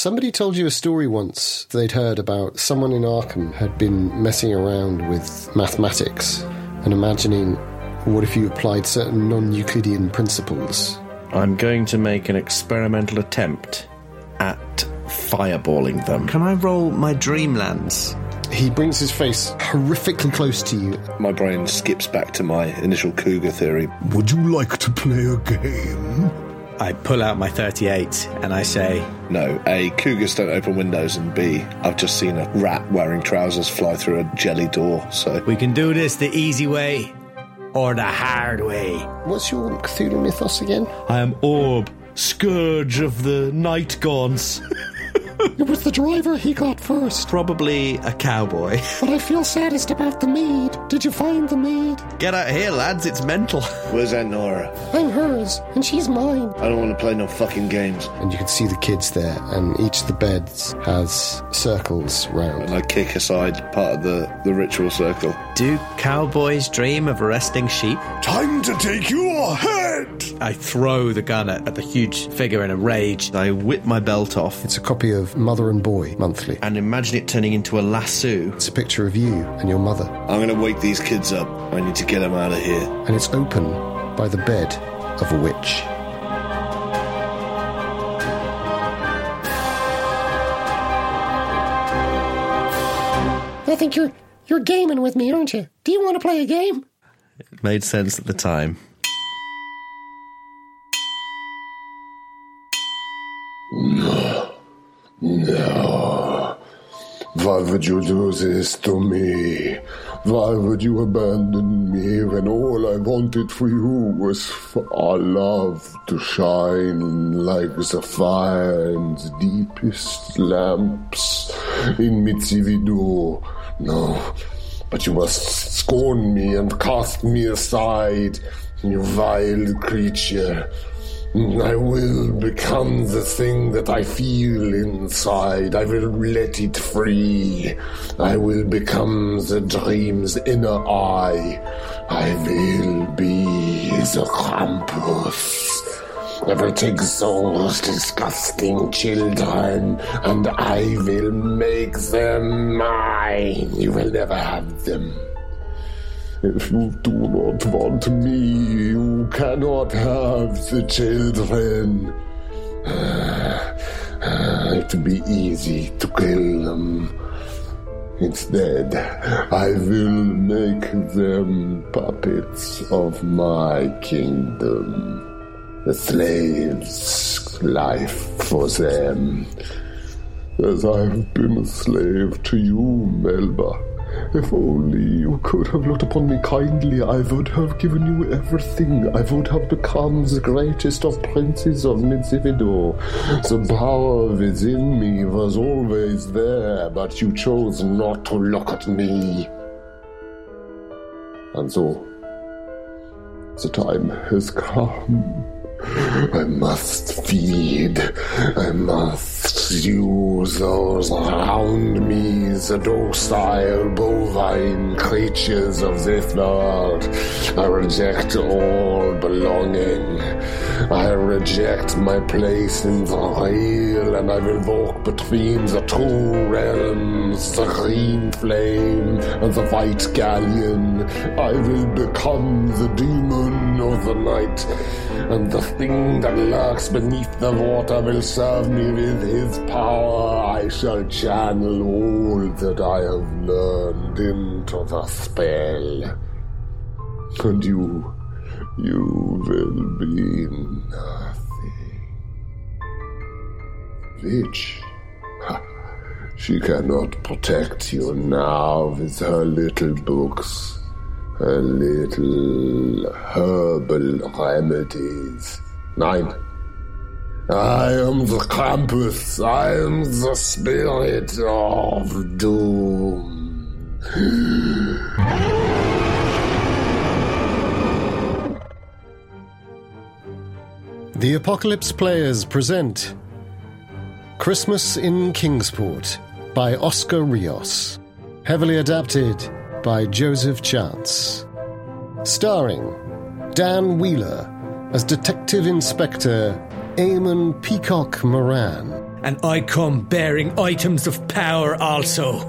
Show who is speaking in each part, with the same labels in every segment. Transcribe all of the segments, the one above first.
Speaker 1: Somebody told you a story once they'd heard about someone in Arkham had been messing around with mathematics and imagining what if you applied certain non Euclidean principles.
Speaker 2: I'm going to make an experimental attempt at fireballing them.
Speaker 3: Can I roll my Dreamlands?
Speaker 1: He brings his face horrifically close to you.
Speaker 4: My brain skips back to my initial cougar theory.
Speaker 5: Would you like to play a game?
Speaker 3: I pull out my 38 and I say,
Speaker 4: No, A, cougars don't open windows, and B, I've just seen a rat wearing trousers fly through a jelly door, so.
Speaker 3: We can do this the easy way or the hard way.
Speaker 1: What's your Cthulhu mythos again?
Speaker 2: I am Orb, scourge of the night gaunts.
Speaker 1: It was the driver he got first.
Speaker 3: Probably a cowboy.
Speaker 1: But I feel saddest about the maid. Did you find the maid?
Speaker 3: Get out here, lads, it's mental.
Speaker 4: Where's Aunt Nora?
Speaker 1: I'm hers, and she's mine.
Speaker 4: I don't want to play no fucking games.
Speaker 1: And you can see the kids there, and each of the beds has circles round.
Speaker 4: And I kick aside part of the, the ritual circle.
Speaker 3: Do cowboys dream of arresting sheep?
Speaker 5: Time to take your head!
Speaker 3: I throw the gun at, at the huge figure in a rage.
Speaker 2: I whip my belt off
Speaker 1: It's a copy of Mother and Boy Monthly.
Speaker 2: and imagine it turning into a lasso.
Speaker 1: It's a picture of you and your mother,
Speaker 4: I'm going to wake these kids up. I need to get them out of here.
Speaker 1: and it's open by the bed of a witch. I think you're you're gaming with me, aren't you? Do you want to play a game?
Speaker 2: It made sense at the time.
Speaker 5: No. No. Why would you do this to me? Why would you abandon me when all I wanted for you was for our love to shine like the fire in the deepest lamps in Mitzivido? No, but you must scorn me and cast me aside, you vile creature. I will become the thing that I feel inside. I will let it free. I will become the dream's inner eye. I will be the Krampus. I will take those disgusting children and I will make them mine. You will never have them. If you do not want me, you cannot have the children. It would be easy to kill them. Instead, I will make them puppets of my kingdom. The slave's life for them. As I have been a slave to you, Melba. If only you could have looked upon me kindly, I would have given you everything. I would have become the greatest of princes of Mitzivido. The power within me was always there, but you chose not to look at me. And so, the time has come. I must feed. I must use those around me, the docile bovine creatures of this world. I reject all belonging. I reject my place in the real, and I will walk between the two realms, the green flame and the white galleon. I will become the demon of the night, and the thing that lurks beneath the water will serve me with his power. I shall channel all that I have learned into the spell. And you, you will be nothing. Witch. She cannot protect you now with her little books, her little herbal remedies. Nine. I am the Krampus. I am the spirit of doom.
Speaker 1: The Apocalypse Players present Christmas in Kingsport by Oscar Rios. Heavily adapted by Joseph Chance. Starring Dan Wheeler as Detective Inspector Eamon Peacock Moran,
Speaker 3: And I come bearing items of power also.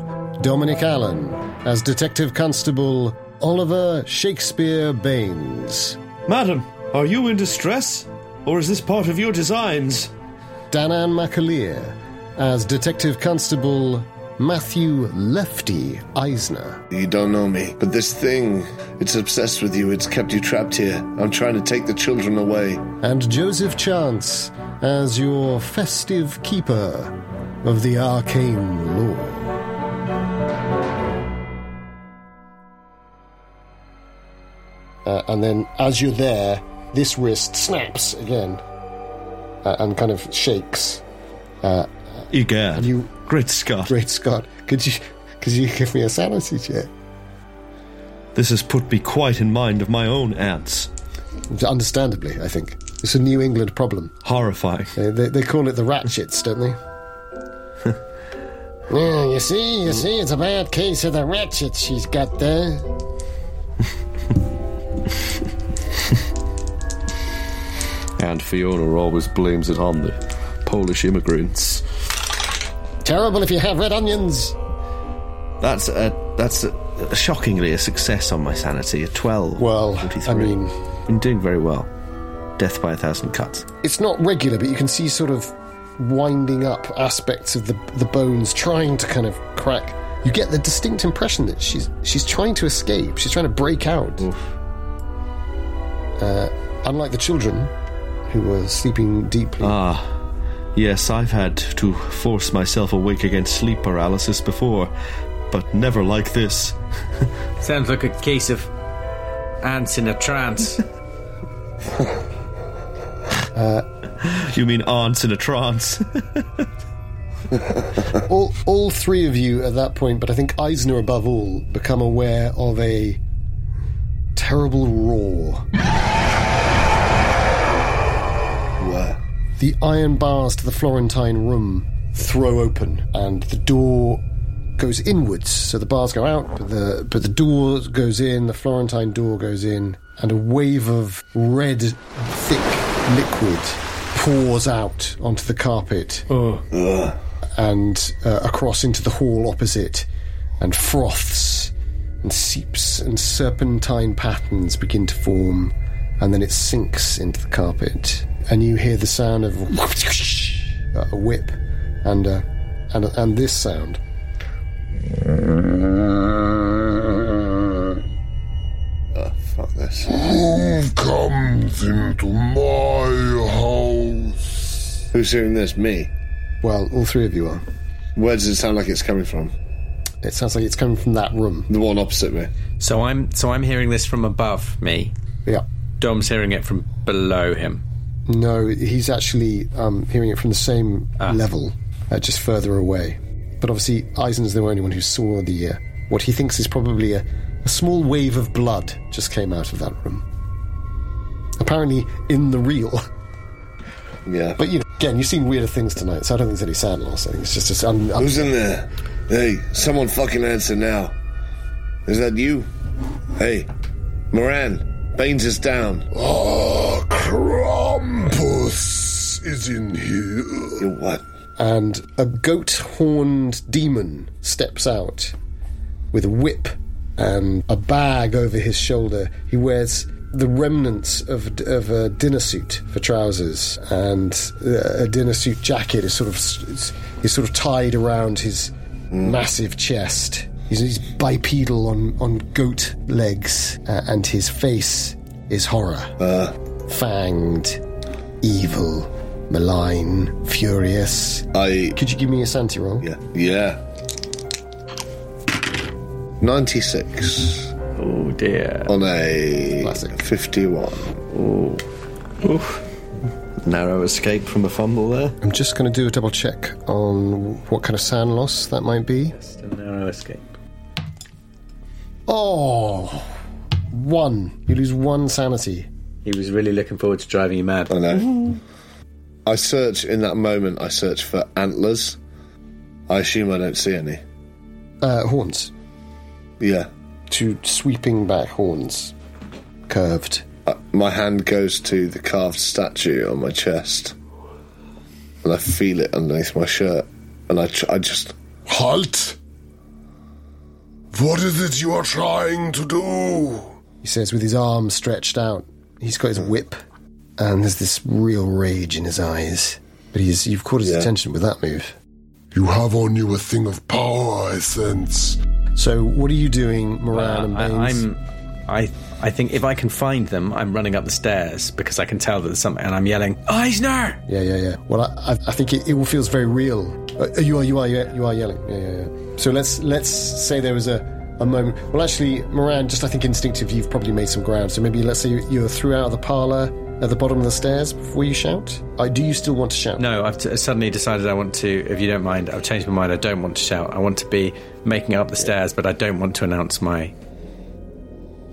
Speaker 1: Dominic Allen as Detective Constable Oliver Shakespeare Baines,
Speaker 2: Madam, are you in distress? Or is this part of your designs?
Speaker 1: Danan McAleer as Detective Constable Matthew Lefty Eisner,
Speaker 4: You don't know me, but this thing, it's obsessed with you. It's kept you trapped here. I'm trying to take the children away.
Speaker 1: and Joseph Chance as your festive keeper of the arcane lore. Uh, and then, as you're there, this wrist snaps again uh, and kind of shakes.
Speaker 2: Egad.
Speaker 1: You-
Speaker 2: Great Scott.
Speaker 1: Great Scott, could you could you give me a sanity check?
Speaker 2: This has put me quite in mind of my own ants.
Speaker 1: Understandably, I think it's a New England problem.
Speaker 2: Horrifying.
Speaker 1: They, they, they call it the ratchets, don't they? yeah, you see, you see, it's a bad case of the ratchets she's got there.
Speaker 2: And Fiona always blames it on the Polish immigrants.
Speaker 1: Terrible if you have red onions.
Speaker 2: That's a, that's a, a shockingly a success on my sanity. A 12.
Speaker 1: Well,
Speaker 2: 43.
Speaker 1: I mean-
Speaker 2: I'm doing very well. Death by a thousand cuts.
Speaker 1: It's not regular, but you can see sort of winding up aspects of the the bones, trying to kind of crack. You get the distinct impression that she's she's trying to escape. She's trying to break out. Uh, unlike the children, who were sleeping deeply.
Speaker 2: Ah, yes, I've had to force myself awake against sleep paralysis before, but never like this.
Speaker 3: Sounds like a case of ants in a trance.
Speaker 2: Uh, you mean ants in a trance?
Speaker 1: all, all three of you at that point, but I think Eisner above all, become aware of a terrible roar. The iron bars to the Florentine room throw open, and the door goes inwards. So the bars go out, but the but the door goes in. The Florentine door goes in, and a wave of red, thick liquid pours out onto the carpet and uh, across into the hall opposite, and froths and seeps and serpentine patterns begin to form, and then it sinks into the carpet, and you hear the sound of a whip, and uh, and and this sound.
Speaker 4: Oh, fuck this.
Speaker 5: Who comes into my house?
Speaker 4: Who's hearing this? Me.
Speaker 1: Well, all three of you are.
Speaker 4: Where does it sound like it's coming from?
Speaker 1: It sounds like it's coming from that room.
Speaker 4: The one opposite me.
Speaker 3: so I'm so I'm hearing this from above me.
Speaker 1: Yeah.
Speaker 3: Dom's hearing it from below him.
Speaker 1: No, he's actually um, hearing it from the same level, uh, just further away. But obviously, Eisen's the only one who saw the uh, what he thinks is probably a, a small wave of blood just came out of that room. Apparently, in the real.
Speaker 4: Yeah.
Speaker 1: But you know, again, you've seen weirder things tonight, so I don't think it's any sad loss. I think it's just a, un, un-
Speaker 4: Who's in there? Hey, someone fucking answer now. Is that you? Hey, Moran, Baines is down.
Speaker 5: Ah, Krampus is in here.
Speaker 4: What?
Speaker 1: and a goat-horned demon steps out with a whip and a bag over his shoulder. He wears the remnants of, of a dinner suit for trousers, and uh, a dinner suit jacket is sort of is, is sort of tied around his massive chest. He's, he's bipedal on, on goat legs, uh, and his face is horror. Fanged, evil, malign, furious.
Speaker 4: I.
Speaker 1: Could you give me a Santi roll?
Speaker 4: Yeah. Yeah. 96
Speaker 3: Oh dear.
Speaker 4: on a
Speaker 1: Classic.
Speaker 4: 51.
Speaker 2: Narrow escape from a fumble there.
Speaker 1: I'm just going to do a double check on what kind of sand loss that might be.
Speaker 3: Still narrow escape.
Speaker 1: Oh, one. You lose one sanity.
Speaker 3: He was really looking forward to driving you mad.
Speaker 4: I know. I search in that moment, I search for antlers. I assume I don't see any.
Speaker 1: Uh, horns.
Speaker 4: Yeah.
Speaker 1: Two sweeping back horns. Curved.
Speaker 4: Uh, my hand goes to the carved statue on my chest. and I feel it underneath my shirt, and I, tr- I just
Speaker 5: Halt! What is it you are trying to do?
Speaker 1: He says with his arms stretched out. He's got his whip, and there's this real rage in his eyes. But he's you've caught his
Speaker 4: Yeah.
Speaker 1: attention with that move.
Speaker 5: You have on you a thing of power, I sense.
Speaker 1: So what are you doing, Moran and
Speaker 3: Uh, I,
Speaker 1: Baines?
Speaker 3: I'm. I. I think if I can find them, I'm running up the stairs because I can tell that there's something, and I'm yelling, Eisner!
Speaker 1: Yeah, yeah, yeah. Well, I, I, I think it, it all feels very real. Uh, you are, you are, you are yelling. Yeah, yeah, yeah. So let's let's say there was a, a moment. Well, actually, Moran, just I think instinctively you've probably made some ground. So maybe let's say you- you're through out of the parlor at the bottom of the stairs before you shout. Uh, do you still want to shout?
Speaker 3: No, I've t- suddenly decided I want to, if you don't mind, I've changed my mind. I don't want to shout. I want to be making it up the stairs, but I don't want to announce my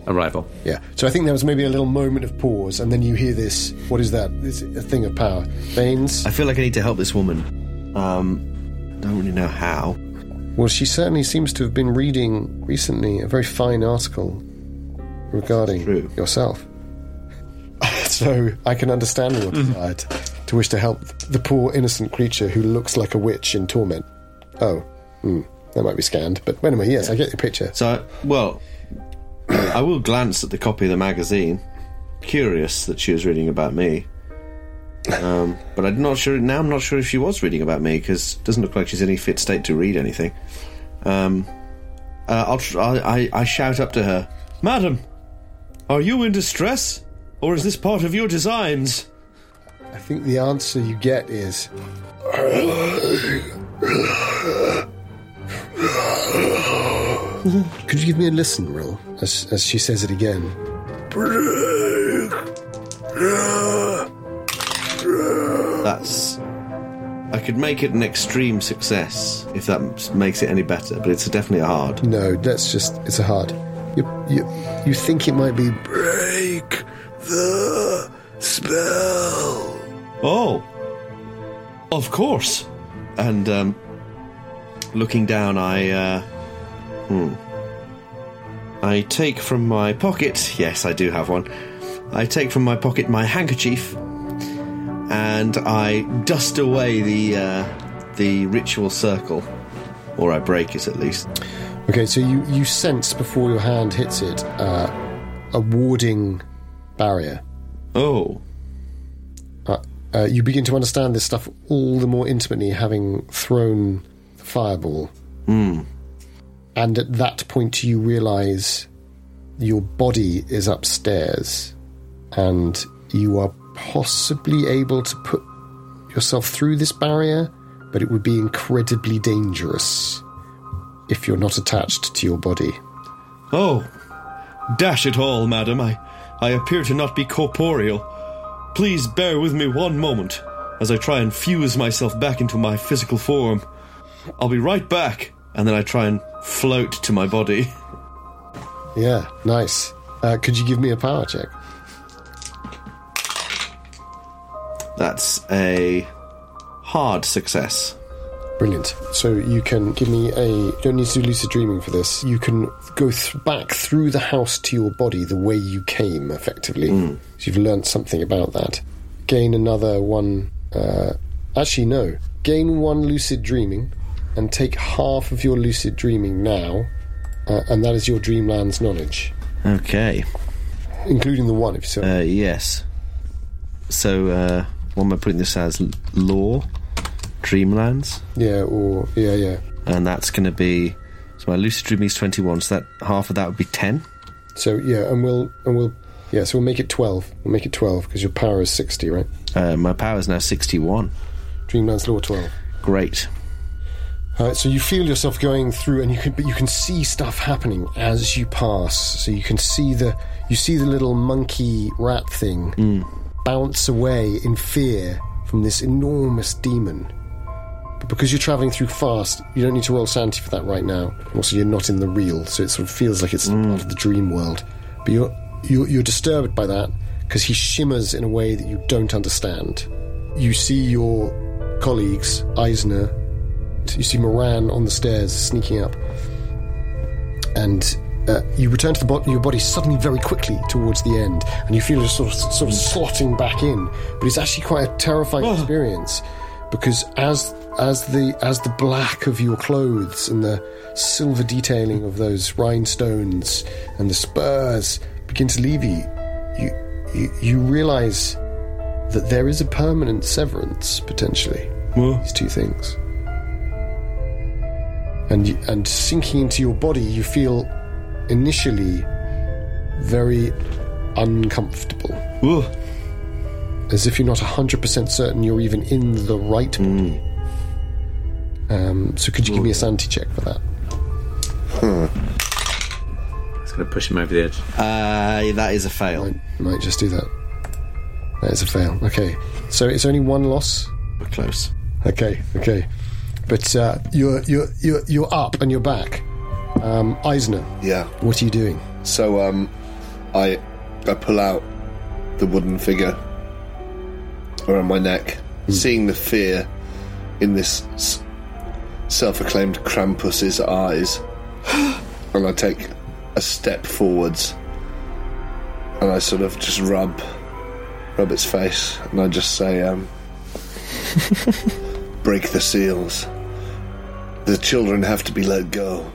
Speaker 3: arrival.
Speaker 1: Yeah. So I think there was maybe a little moment of pause, and then you hear this. What is that? This a thing of power. Baines.
Speaker 2: I feel like I need to help this woman. Um, I don't really know how.
Speaker 1: Well, she certainly seems to have been reading recently a very fine article regarding
Speaker 2: True.
Speaker 1: yourself. so I can understand your desire to, to wish to help the poor innocent creature who looks like a witch in torment. Oh, hmm, that might be scanned. But anyway, yes, I get your picture.
Speaker 2: So, well, I will glance at the copy of the magazine, curious that she was reading about me. Um, but I'm not sure now. I'm not sure if she was reading about me because it doesn't look like she's in any fit state to read anything. Um, uh, I'll I, I shout up to her, "Madam, are you in distress, or is this part of your designs?"
Speaker 1: I think the answer you get is Could you give me a listen, Rill, as, as she says it again?
Speaker 2: That's. I could make it an extreme success if that makes it any better, but it's definitely a hard.
Speaker 1: No, that's just, it's a hard. You, you, you think it might be.
Speaker 5: Break the spell.
Speaker 2: Oh, of course. And um, looking down, I uh, hmm, I take from my pocket. Yes, I do have one. I take from my pocket my handkerchief, and I dust away the uh, the ritual circle, or I break it at least.
Speaker 1: Okay, so you, you sense before your hand hits it uh, a warding barrier.
Speaker 2: Oh,
Speaker 1: Uh, uh, you begin to understand this stuff all the more intimately having thrown the fireball. Hmm. And at that point, you realize your body is upstairs and you are possibly able to put yourself through this barrier, but it would be incredibly dangerous if you're not attached to your body.
Speaker 2: oh, dash it all, madam! I I appear to not be corporeal. Please bear with me one moment as I try and fuse myself back into my physical form. I'll be right back. And then I try and float to my body.
Speaker 1: Yeah, nice. Uh, could you give me a power check?
Speaker 2: That's a hard success.
Speaker 1: Brilliant. So you can give me a. You don't need to do lucid dreaming for this. You can go th- back through the house to your body the way you came, effectively. So you've learnt something about that. Gain another one. Uh, actually, no. Gain one lucid dreaming, and take half of your lucid dreaming now, uh, and that is your Dreamlands knowledge,
Speaker 2: Okay.
Speaker 1: including the one if so.
Speaker 2: Uh, yes. So, uh, what am I putting this as? Lore? Dreamlands?
Speaker 1: yeah, or yeah, yeah.
Speaker 2: And that's going to be. So, my lucid dreaming is 21, so that half of that would be 10.
Speaker 1: So yeah, and we'll and we'll yeah. So we'll make it twelve. We'll make it twelve because your power is sixty, right?
Speaker 2: Uh, my power is now 61.
Speaker 1: Dreamlands lore twelve.
Speaker 2: Great.
Speaker 1: Alright, so you feel yourself going through, and you can, but you can see stuff happening as you pass. So you can see the, you see the little monkey rat thing bounce away in fear from this enormous demon. But because you're traveling through fast, you don't need to roll sanity for that right now. Also, you're not in the real, so it sort of feels like it's part of the dream world. But you're you're, you're disturbed by that because he shimmers in a way that you don't understand. You see your colleagues, Eisner, you see Moran on the stairs sneaking up, and uh, you return to the bo- your body suddenly very quickly towards the end, and you feel just sort of sort of slotting back in. But it's actually quite a terrifying experience because as as the as the black of your clothes and the silver detailing of those rhinestones and the spurs begin to leave you, you you, you realize that there is a permanent severance potentially. These two things. And and sinking into your body, you feel initially very uncomfortable. As if you're not 100% certain you're even in the right body. Um, so could you give me a sanity check for that?
Speaker 3: It's going to push him over the edge.
Speaker 2: Uh, that is a fail.
Speaker 1: Might, might just do that. That is a fail. Okay. So it's only one loss.
Speaker 2: We're close.
Speaker 1: Okay, okay. But uh, you're, you're, you're, you're up and you're back. Um, Eisner,
Speaker 4: Yeah.
Speaker 1: what are you doing?
Speaker 4: So um, I I pull out the wooden figure around my neck, seeing the fear in this s- self-acclaimed Krampus's eyes, and I take a step forwards, and I sort of just rub rub its face, and I just say, um, "Break the seals. The children have to be let go."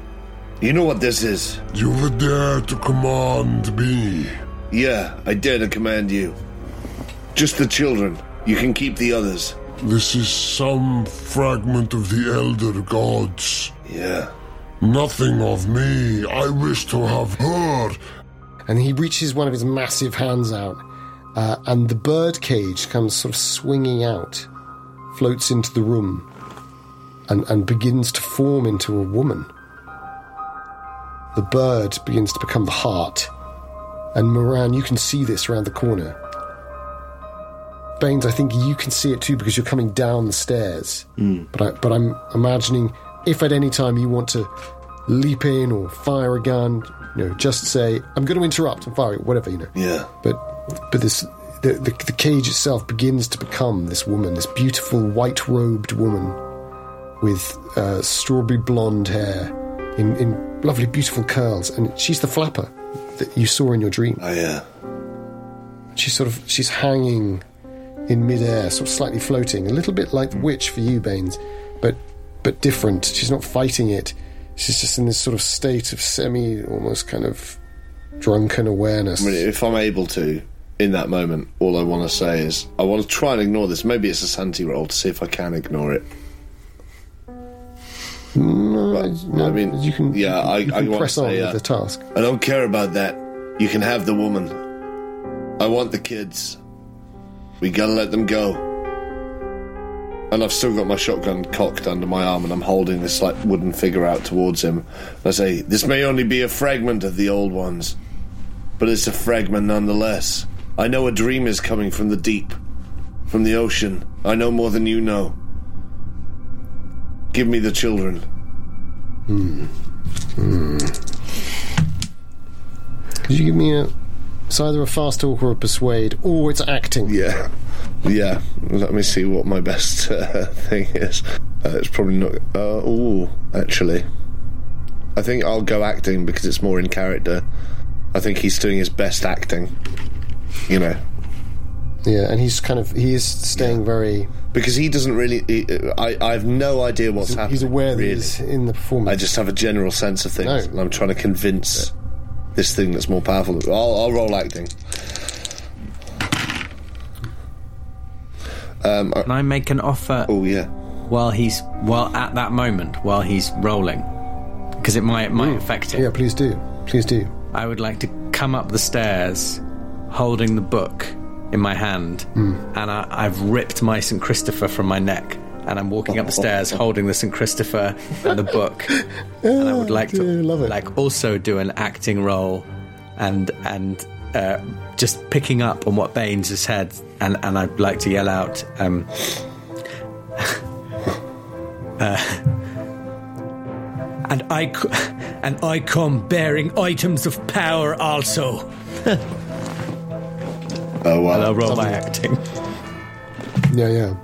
Speaker 4: You know what this is?
Speaker 5: You would dare to command me.
Speaker 4: Yeah, I dare to command you. Just the children. You can keep the others.
Speaker 5: This is some fragment of the elder gods.
Speaker 4: Yeah.
Speaker 5: Nothing of me. I wish to have her.
Speaker 1: And he reaches one of his massive hands out, uh, and the bird cage comes sort of swinging out, floats into the room, and, and begins to form into a woman. The bird begins to become the heart, and Moran, you can see this around the corner. Baines, I think you can see it too because you're coming down the stairs. But I, but I'm imagining if at any time you want to leap in or fire a gun, you know, just say I'm going to interrupt and fire it, whatever you know.
Speaker 4: Yeah.
Speaker 1: But but this the, the the cage itself begins to become this woman, this beautiful white robed woman with uh, strawberry blonde hair in in lovely beautiful curls, and she's the flapper that you saw in your dream.
Speaker 4: Oh, yeah.
Speaker 1: She's sort of she's hanging in midair, sort of slightly floating, a little bit like the witch for you, Baines, but but different. She's not fighting it. She's just in this sort of state of semi, almost kind of drunken awareness.
Speaker 4: I mean, if I'm able to, in that moment, all I want to say is I want to try and ignore this. Maybe it's a sanity roll to see if I can ignore it.
Speaker 1: no, no,
Speaker 4: I mean,
Speaker 1: you can.
Speaker 4: yeah,
Speaker 1: you can,
Speaker 4: I-
Speaker 1: can
Speaker 4: I
Speaker 1: press on
Speaker 4: say,
Speaker 1: with
Speaker 4: uh,
Speaker 1: the task.
Speaker 4: I don't care about that. You can have the woman. I want the kids. We gotta let them go. And I've still got my shotgun cocked under my arm, and I'm holding this like wooden figure out towards him. And I say, "This may only be a fragment of the old ones, but it's a fragment nonetheless. I know a dream is coming from the deep, from the ocean. I know more than you know. Give me the children." Hmm. Hmm.
Speaker 1: Could you give me a? It's either a fast talk or a persuade, or it's acting.
Speaker 4: Yeah, yeah. Let me see what my best uh, thing is. Uh, it's probably not. Uh, oh, actually, I think I'll go acting because it's more in character. I think he's doing his best acting. You know,
Speaker 1: Yeah, and he's kind of he is staying very.
Speaker 4: because he doesn't really. He, I I have no idea what's happening.
Speaker 1: He's aware that
Speaker 4: really.
Speaker 1: he's in the performance.
Speaker 4: I just have a general sense of things,
Speaker 1: No.
Speaker 4: and I'm trying to convince this thing that's more powerful. I'll, I'll roll acting. Um,
Speaker 3: Can I make an offer
Speaker 4: oh yeah.
Speaker 3: while he's while at that moment while he's rolling? Because it might it might affect him.
Speaker 1: Yeah, please do, please do.
Speaker 3: I would like to come up the stairs holding the book in my hand, and I, I've ripped my St. Christopher from my neck, and I'm walking up the stairs holding the St. Christopher and the book. and I would like to
Speaker 1: love it.
Speaker 3: like also do an acting role, and and uh, just picking up on what Baines has said, and and I'd like to yell out. Um, And I, co- and I come bearing items of power also.
Speaker 4: Oh wow.
Speaker 3: And I'll roll my acting.
Speaker 1: Yeah, yeah.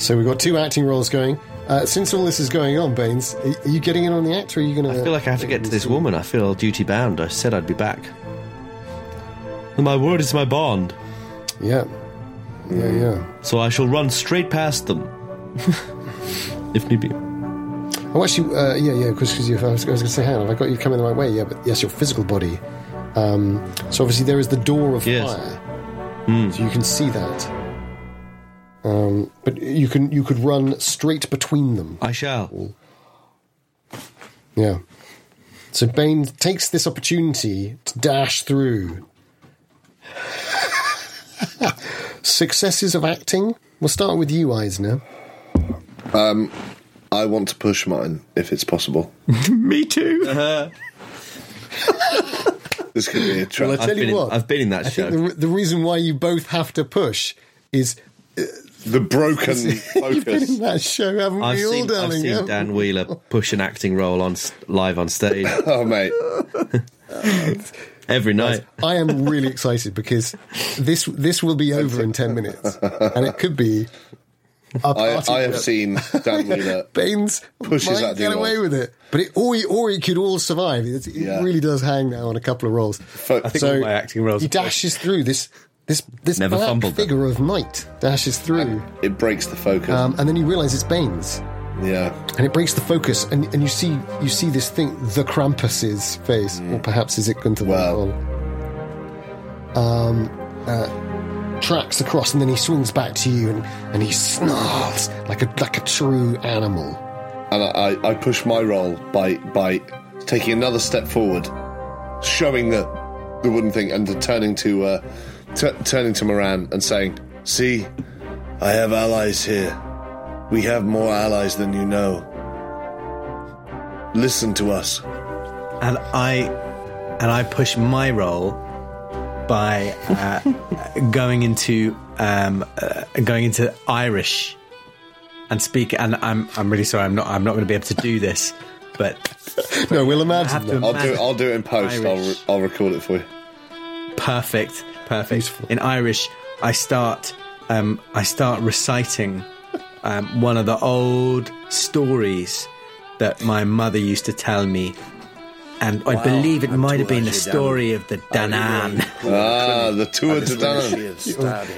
Speaker 1: So we've got two acting roles going. Uh, since all this is going on, Baines, are you getting in on the act, or are you going to?
Speaker 2: I feel like I have to get to this woman. I feel duty bound. I said I'd be back. And my word is my bond.
Speaker 1: Yeah, yeah, yeah.
Speaker 2: So I shall run straight past them if need be.
Speaker 1: Oh, actually, uh, yeah, yeah, because I was, I was going to say, hang on, have I got you coming the right way? Yeah, but yes, your physical body. Um, so obviously there is the door of
Speaker 2: Yes.
Speaker 1: fire, so you can see that. Um, but you can you could run straight between them.
Speaker 2: I shall.
Speaker 1: Yeah. So Bane takes this opportunity to dash through. Successes of acting. We'll start with you, Eisner.
Speaker 4: Um, I want to push mine if it's possible.
Speaker 3: Me too.
Speaker 4: This could be a trap.
Speaker 1: Well, I
Speaker 2: I've
Speaker 1: tell you
Speaker 2: been in-
Speaker 1: what,
Speaker 2: I've been in that
Speaker 1: I
Speaker 2: show.
Speaker 1: think the, the reason why you both have to push is
Speaker 4: the broken
Speaker 1: you've been in
Speaker 4: focus.
Speaker 1: that show, haven't
Speaker 2: I've
Speaker 1: we all,
Speaker 2: seen, I've
Speaker 1: darling?
Speaker 2: seen
Speaker 1: Yeah.
Speaker 2: Dan Wheeler push an acting role on live on stage
Speaker 4: oh, mate.
Speaker 2: every night.
Speaker 1: I am really excited because this this will be over in ten minutes, and it could be. A
Speaker 4: I,
Speaker 1: party
Speaker 4: I have seen Dan Wheeler.
Speaker 1: Baines
Speaker 4: pushes
Speaker 1: might
Speaker 4: that
Speaker 1: get away
Speaker 4: off.
Speaker 1: with it, but it or he, or it could all survive. It, it
Speaker 4: Yeah.
Speaker 1: really does hang now on a couple of rolls.
Speaker 4: I
Speaker 2: think all my acting roles
Speaker 1: He dashes through this this this
Speaker 2: Never
Speaker 1: black
Speaker 2: fumbled them.
Speaker 1: figure of night dashes through,
Speaker 4: it breaks the focus.
Speaker 1: um, and then you realise it's Baines.
Speaker 4: yeah.
Speaker 1: and it breaks the focus, and, and you see you see this thing, the Krampus's face, or perhaps is it Gunther
Speaker 4: Well.
Speaker 1: Um, uh, tracks across, and then he swings back to you, and, and he snarls like a like a true animal.
Speaker 4: And I, I, push my role by by taking another step forward, showing the the wooden thing, and turning to uh, t- turning to Moran and saying, "See, I have allies here. We have more allies than you know. Listen to us."
Speaker 3: and I and I push my role by uh, going into um, uh, going into Irish and speak. And I'm I'm really sorry. I'm not I'm not going to be able to do this, but
Speaker 1: No, we'll imagine
Speaker 3: have to
Speaker 1: that.
Speaker 4: I'll do I'll do it in post. I'll re- I'll record it for you.
Speaker 3: perfect, perfect.
Speaker 1: Beautiful.
Speaker 3: In Irish, I start um, I start reciting um, one of the old stories that my mother used to tell me. And I believe it might have been the story of the Danann.
Speaker 4: Ah, the tour to Dan.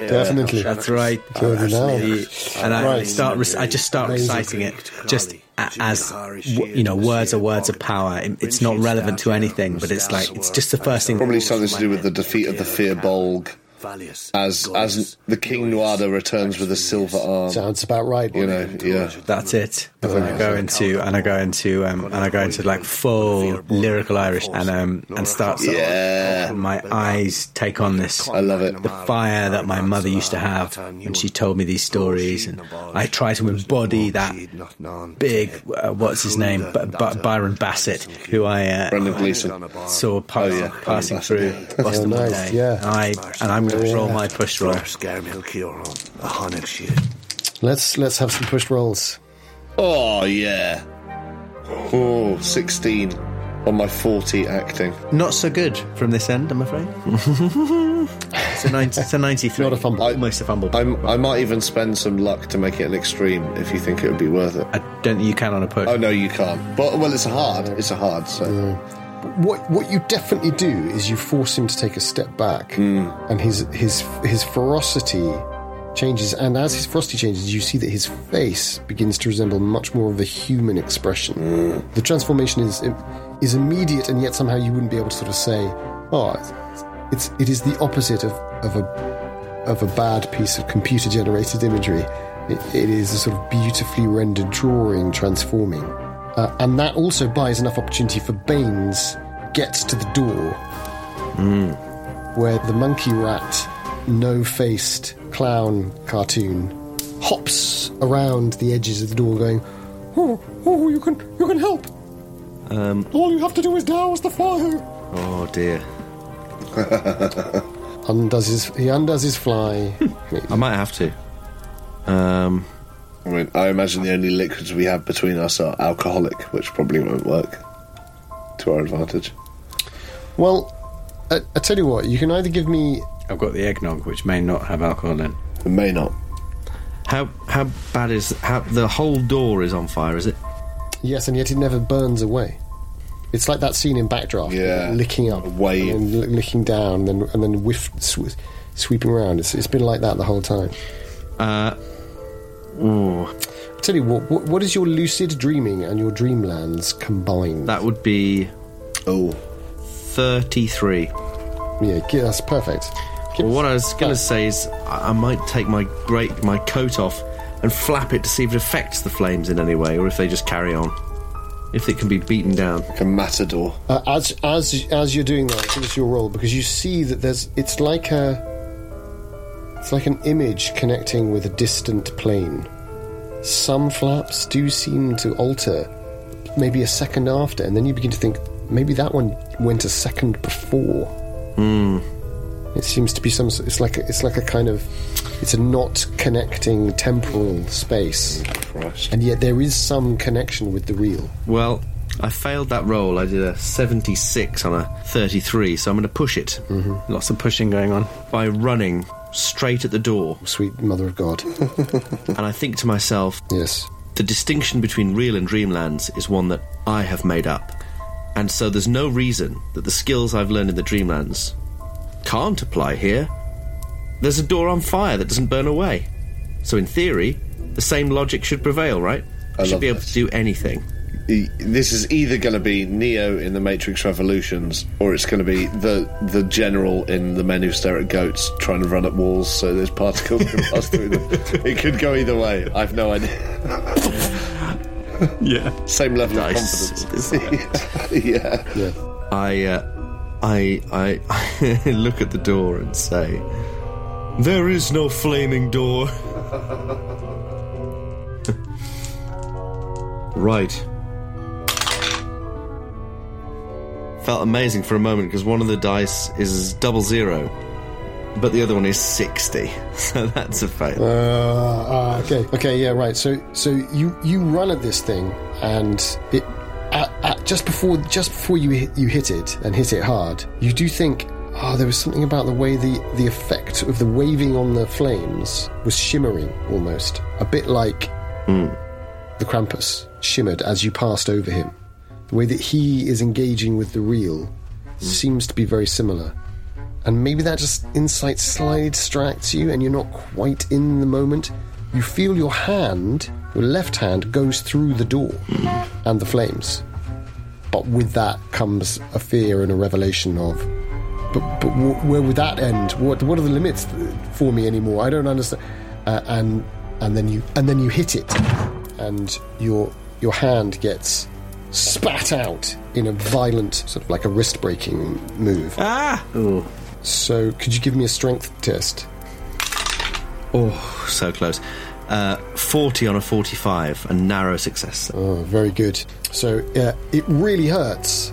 Speaker 1: Definitely.
Speaker 3: That's right.
Speaker 1: Tuatha Dé Danann.
Speaker 3: The- and I
Speaker 1: Right.
Speaker 3: start. rec- I just start
Speaker 1: Amazing.
Speaker 3: reciting it, just as you know, words are words of power. It's not relevant to anything, but it's like it's just the first thing.
Speaker 4: Probably something to do with the defeat of the Fear Bolg, as as the King Nuada returns with a silver arm.
Speaker 1: Sounds about right.
Speaker 4: You know, yeah.
Speaker 3: That's it. And I go into and I go into um, and I go into like full lyrical Irish and um and start. sort of-
Speaker 4: Yeah.
Speaker 3: my eyes take on this.
Speaker 4: I love it.
Speaker 3: the fire that my mother used to have when she told me these stories, and I try to embody that big, uh, what's his name, B- B- Byron Bassett, who I uh,
Speaker 4: Brendan Gleeson.
Speaker 3: saw pass-
Speaker 4: Oh, yeah.
Speaker 3: passing
Speaker 4: Brendan
Speaker 3: through
Speaker 4: Bassett.
Speaker 3: Boston
Speaker 1: Oh,
Speaker 3: one
Speaker 1: nice,
Speaker 3: day.
Speaker 1: yeah.
Speaker 3: And I and I'm going to roll my push roll.
Speaker 1: Let's let's have some pushed rolls.
Speaker 4: Oh, yeah. Oh, 16 on my 40 acting.
Speaker 3: Not so good from this end, I'm afraid. it's, a 90, it's a 93.
Speaker 1: Not a fumble.
Speaker 3: Almost a fumble.
Speaker 4: I'm, I might even spend some luck to make it an extreme if you think it would be worth it.
Speaker 3: I don't think you can on a push.
Speaker 4: Oh, no, you can't. But, well, it's a hard. It's a hard, so.
Speaker 1: What what you definitely do is you force him to take a step back,
Speaker 4: Hmm.
Speaker 1: and his his his ferocity changes. And as his ferocity changes, you see that his face begins to resemble much more of a human expression.
Speaker 4: Hmm.
Speaker 1: The transformation is is immediate, and yet somehow you wouldn't be able to sort of say, "Oh, it's, it's it is the opposite of of a of a bad piece of computer generated imagery. It, it is a sort of beautifully rendered drawing transforming. Uh, and that also buys enough opportunity for Baines gets to the door where the monkey rat, no faced clown cartoon hops around the edges of the door going, Oh, oh, you can, you can help.
Speaker 2: Um,
Speaker 1: All you have to do is douse the fire.
Speaker 2: oh dear.
Speaker 1: Undoes his, he undoes his fly.
Speaker 2: I might have to. Um,
Speaker 4: I mean, I imagine the only liquids we have between us are alcoholic, which probably won't work to our advantage.
Speaker 1: well, I, I tell you what, you can either give me
Speaker 3: I've got the eggnog, which may not have alcohol in.
Speaker 4: It may not.
Speaker 2: how how bad is how the whole door is on fire? Is it?
Speaker 1: Yes, and yet it never burns away. It's like that scene in Backdraft,
Speaker 4: Yeah.
Speaker 1: licking up,
Speaker 4: A wave.
Speaker 1: and then licking down, and then and then whiff, sw- sweeping around. It's, it's been like that the whole time.
Speaker 2: Uh, ooh.
Speaker 1: Tell you what, what, what is your lucid dreaming and your dreamlands combined?
Speaker 2: That would be
Speaker 4: Oh,
Speaker 2: 33.
Speaker 1: yeah, that's perfect.
Speaker 2: Well, what I was going to say is I, I might take my great my coat off and flap it to see if it affects the flames in any way, or if they just carry on. If it can be beaten down.
Speaker 4: like a matador.
Speaker 1: Uh, as as as you're doing that, it's your roll because you see that there's it's like a it's like an image connecting with a distant plane. Some flaps do seem to alter, maybe a second after, and then you begin to think maybe that one went a second before. Hmm. It seems to be some. It's like a, it's like a kind of it's a not connecting temporal space, hmm,
Speaker 4: Christ.
Speaker 1: and yet there is some connection with the real.
Speaker 2: Well, I failed that roll. I did a 76 on a 33, so I'm going to push it mm-hmm.
Speaker 3: Lots of pushing going on.
Speaker 2: by running straight at the door.
Speaker 1: Sweet Mother of God.
Speaker 2: And I think to myself,
Speaker 1: yes.
Speaker 2: the distinction between real and dreamlands is one that I have made up. And so there's no reason that the skills I've learned in the dreamlands can't apply here. There's a door on fire that doesn't burn away. So in theory, the same logic should prevail, right?
Speaker 4: I
Speaker 2: should be able to do anything.
Speaker 4: This is either going to be Neo in the Matrix Revolutions, or it's going to be the the general in the Men Who Stare at Goats trying to run up walls so there's particles can pass through them. It could go either way. I've no idea.
Speaker 3: Yeah.
Speaker 4: Same level
Speaker 2: Nice.
Speaker 4: of confidence. yeah.
Speaker 1: Yeah.
Speaker 2: I, uh, I, I, look at the door and say, "There is no flaming door." right. Felt amazing for a moment because one of the dice is double zero, but the other one is sixty, so that's a fail.
Speaker 1: Uh, ah, okay. Okay. Yeah. Right. So, so you you run at this thing, and it at, at, just before just before you hit, you hit it and hit it hard, you do think, oh, there was something about the way the the effect of the waving on the flames was shimmering almost, a bit like the Krampus shimmered as you passed over him. The way that he is engaging with the real seems to be very similar. And maybe that just insight slightly distracts you and you're not quite in the moment. You feel your hand, your left hand, goes through the door and the flames. But with that comes a fear and a revelation of. But, but wh- where would that end? What what are the limits for me anymore? I don't understand. Uh, and and then you and then you hit it, and your your hand gets spat out in a violent sort of like a wrist breaking move.
Speaker 3: Ah!
Speaker 1: So could you give me a strength test?
Speaker 2: Oh, so close. Uh, Forty on a forty-five, a narrow success.
Speaker 1: Oh, very good. So uh, it really hurts,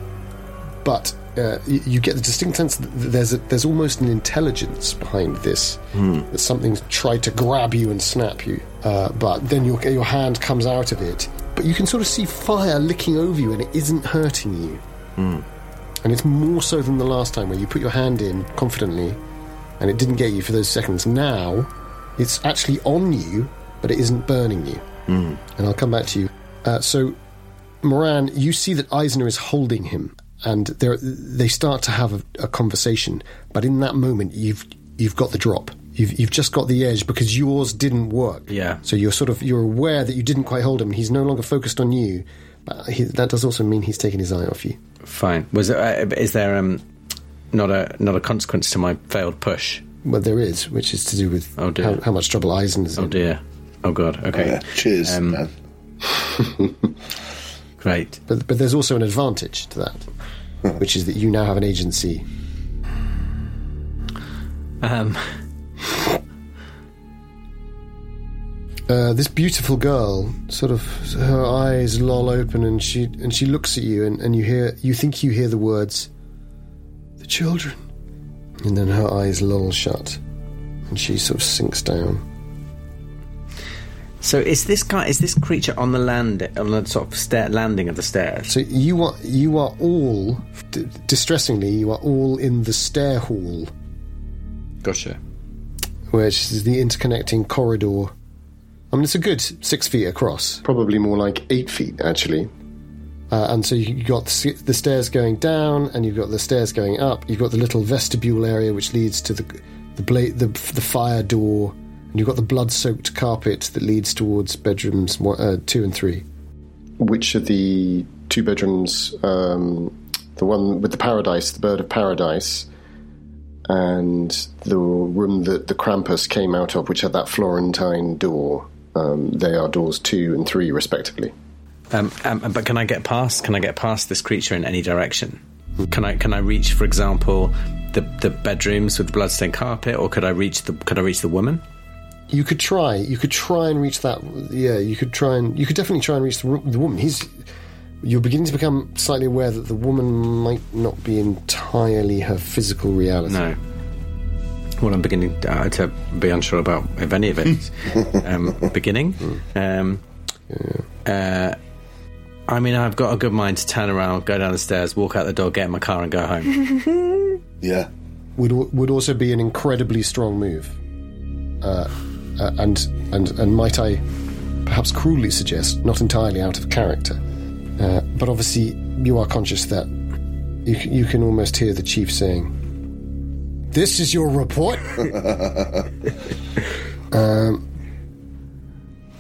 Speaker 1: but uh, you, you get the distinct sense that there's a, there's almost an intelligence behind this. That something's tried to grab you and snap you, uh, but then your your hand comes out of it. But you can sort of see fire licking over you, and it isn't hurting you. And it's more so than the last time where you put your hand in confidently, and it didn't get you for those seconds. Now it's actually on you, but it isn't burning you. And I'll come back to you. Uh, so Moran, you see that Eisner is holding him, and they're, they start to have a, a conversation. But in that moment, you've you've got the drop. You've you've just got the edge because yours didn't work.
Speaker 3: Yeah.
Speaker 1: So you're sort of you're aware that you didn't quite hold him. He's no longer focused on you, but he, that does also mean he's taken his eye off you.
Speaker 3: Fine. Was it, uh, is there um, not a not a consequence to my failed push?
Speaker 1: Well, there is, which is to do with
Speaker 3: Oh, dear.
Speaker 1: how, how much trouble Eisen's
Speaker 3: Oh
Speaker 1: in.
Speaker 3: Oh, dear. Oh god. Okay.
Speaker 4: Yeah. Cheers,
Speaker 3: Um,
Speaker 4: man.
Speaker 3: Great.
Speaker 1: But but there's also an advantage to that, which is that you now have an agency.
Speaker 3: Um,
Speaker 1: Uh, this beautiful girl, sort of, her eyes loll open, and she and she looks at you, and, and you hear, you think you hear the words, "The children," and then her eyes loll shut, and she sort of sinks down.
Speaker 3: so is this guy? Is this creature on the land on the sort of stair landing of the stairs?
Speaker 1: So you are you are all, d- distressingly, you are all in the stair hall,
Speaker 3: Gotcha.
Speaker 1: Which is the interconnecting corridor. I mean, it's a good six feet across, probably more like eight feet actually. Uh, and so you- you've got the stairs going down, and you've got the stairs going up. You've got the little vestibule area which leads to the the bla- the, the fire door, and you've got the blood-soaked carpet that leads towards bedrooms one, uh, two and three.
Speaker 6: Which are the two bedrooms, um, the one with the paradise, the bird of paradise, and the room that the Krampus came out of, which had that Florentine door, um, they are doors two and three, respectively.
Speaker 3: Um, um, but can I get past? Can I get past this creature in any direction? Can I can I reach, for example, the the bedrooms with the bloodstained carpet, or could I reach the could I reach the woman?
Speaker 1: You could try. You could try and reach that. Yeah, you could try and you could definitely try and reach the, the woman. He's. You're beginning to become slightly aware that the woman might not be entirely her physical reality.
Speaker 3: No. Well, I'm beginning uh, to be unsure about if any of it is um, beginning. Um, uh, I mean, I've got a good mind to turn around, go down the stairs, walk out the door, get in my car, and go home.
Speaker 4: Yeah.
Speaker 1: would would also be an incredibly strong move. Uh, uh, and and and might I perhaps cruelly suggest not entirely out of character, uh, but obviously you are conscious that you c- you can almost hear the chief saying, "This is your report."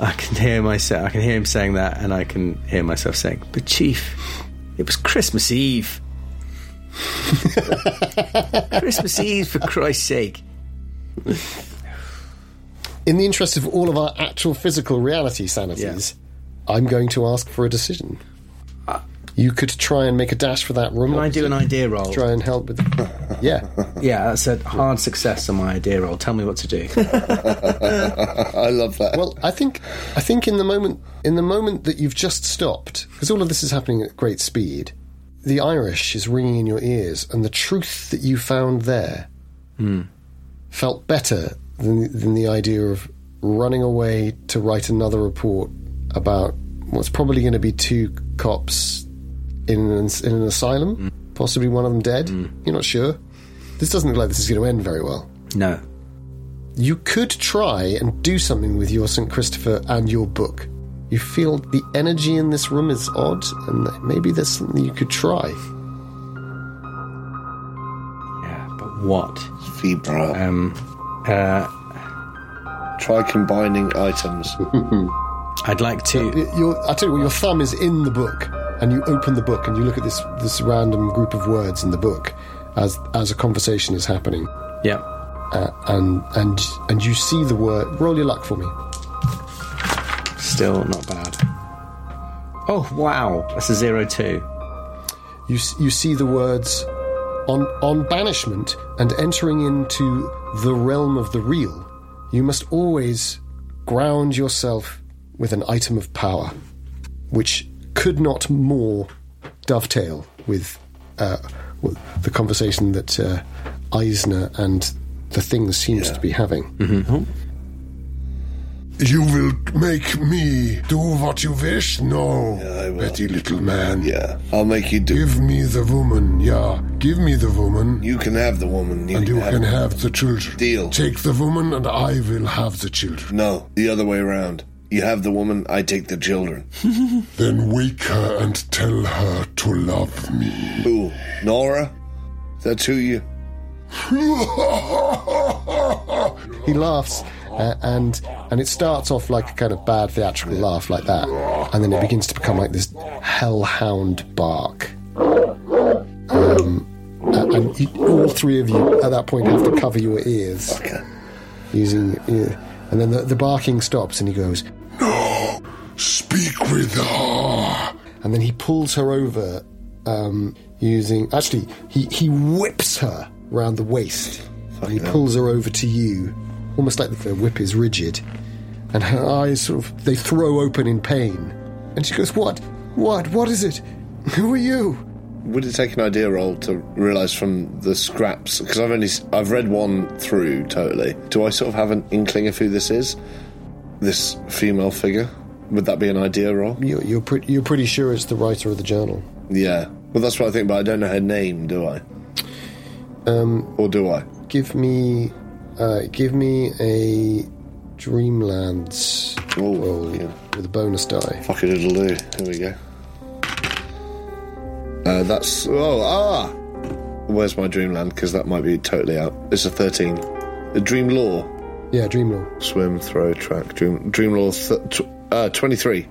Speaker 3: I can hear myself. I can hear him saying that, and I can hear myself saying, "But Chief, it was Christmas Eve. Christmas Eve, for Christ's sake."
Speaker 1: In the interest of all of our actual physical reality sanities, I'm going to ask for a decision. You could try and make a dash for that room.
Speaker 3: Can I do an idea roll?
Speaker 1: Try and help with. yeah.
Speaker 3: Yeah, that's a hard success on my idea roll. Tell me what to do.
Speaker 4: I love that.
Speaker 1: Well, I think I think in the moment in the moment that you've just stopped, because all of this is happening at great speed, the Irish is ringing in your ears, and the truth that you found there hmm. felt better than than the idea of running away to write another report about what's probably going to be two cops in an, in an asylum, possibly one of them dead. You're not sure. This doesn't look like this is going to end very well.
Speaker 3: No.
Speaker 1: You could try and do something with your St. Christopher and your book. You feel the energy in this room is odd, and maybe there's something you could try.
Speaker 3: Yeah, but what?
Speaker 4: Vibra.
Speaker 3: Um, uh,
Speaker 4: Try combining items.
Speaker 3: I'd like to.
Speaker 1: Your, I tell you what, your thumb is in the book, and you open the book and you look at this this random group of words in the book as as a conversation is happening,
Speaker 3: Yeah.
Speaker 1: uh, and and and you see the word. Roll your luck for me.
Speaker 3: Still not bad. Oh wow, that's a zero two.
Speaker 1: You you see the words on on banishment and entering into the realm of the real. You must always ground yourself with an item of power, which could not more dovetail with uh, with the conversation that uh, Eisner and the things seems to be having.
Speaker 5: You will make me do what you wish? No,
Speaker 4: I will.
Speaker 5: petty little man.
Speaker 4: Yeah. I'll make you do.
Speaker 5: Give me the woman, yeah. Give me the woman,
Speaker 4: You can have the woman. You
Speaker 5: and
Speaker 4: can
Speaker 5: you
Speaker 4: have
Speaker 5: can have the children.
Speaker 4: Deal.
Speaker 5: Take the woman, and I will have the children.
Speaker 4: No, the other way around. You have the woman, I take the children.
Speaker 5: Then wake her and tell her to love me.
Speaker 4: Who? Nora? That's who you.
Speaker 1: He laughs, uh, and and it starts off like a kind of bad theatrical laugh like that, and then it begins to become like this hellhound bark. Um, uh, and you, all three of you at that point have to cover your ears
Speaker 4: Okay.
Speaker 1: using, uh, and then the, the barking stops, and he goes, No,
Speaker 5: Speak with her.
Speaker 1: and then he pulls her over um, using. Actually, he he whips her round the waist. And he pulls her over to you, almost like the whip is rigid, and her eyes sort of they throw open in pain, and she goes, "What? What? What is it? Who are you?"
Speaker 4: Would it take an idea roll to realise from the scraps? Because I've only I've read one through totally. Do I sort of have an inkling of who this is? This female figure? Would that be an idea roll?
Speaker 1: You're you're, pre- you're pretty sure it's the writer of the journal.
Speaker 4: Yeah. Well, that's what I think, but I don't know her name, do I? Um, or do I?
Speaker 1: Give me, uh, give me a Dreamlands
Speaker 4: Oh,
Speaker 1: roll
Speaker 4: yeah.
Speaker 1: with a bonus die.
Speaker 4: Fuck it, it'll do. Here we go. Uh, that's oh ah. Where's my dreamland? Because that might be totally out. It's a thirteen. The dream lore.
Speaker 1: Yeah, dream lore.
Speaker 4: Swim, throw, track, dream, dream lore. Th- tw- uh, 23.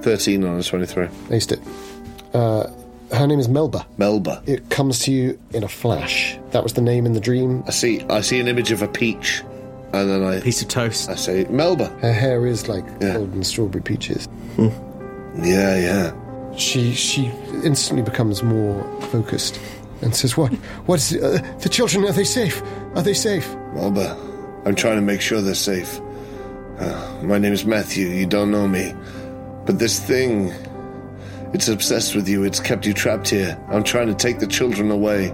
Speaker 4: 13 on a 23.
Speaker 1: Aced it. Uh, her name is Melba.
Speaker 4: Melba.
Speaker 1: It comes to you in a flash. That was the name in the dream.
Speaker 4: I see. I see an image of a peach, and then I
Speaker 3: Piece of toast.
Speaker 4: I say Melba.
Speaker 1: Her hair is like
Speaker 4: Yeah.
Speaker 1: golden strawberry peaches.
Speaker 4: Yeah, yeah.
Speaker 1: She she instantly becomes more focused and says, "What? What is uh, the children? Are they safe? Are they safe?"
Speaker 4: Melba, I'm trying to make sure they're safe. Uh, my name is Matthew. You don't know me, but this thing, it's obsessed with you. It's kept you trapped here. I'm trying to take the children away.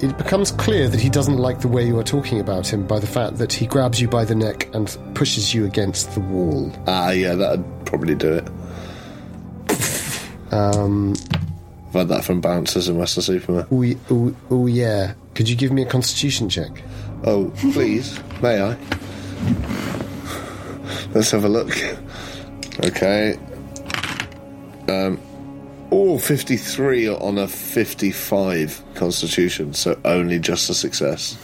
Speaker 1: It becomes clear that he doesn't like the way you are talking about him by the fact that he grabs you by the neck and pushes you against the wall.
Speaker 4: Ah, yeah, that'd probably do it.
Speaker 1: Um,
Speaker 4: I've had that from bouncers in Weston-super-Mare.
Speaker 1: oh, oh, oh yeah. Could you give me a Constitution check?
Speaker 4: Oh, please, may I? Let's have a look. Okay. Um, oh, 53 on a 55 constitution, so only just a success.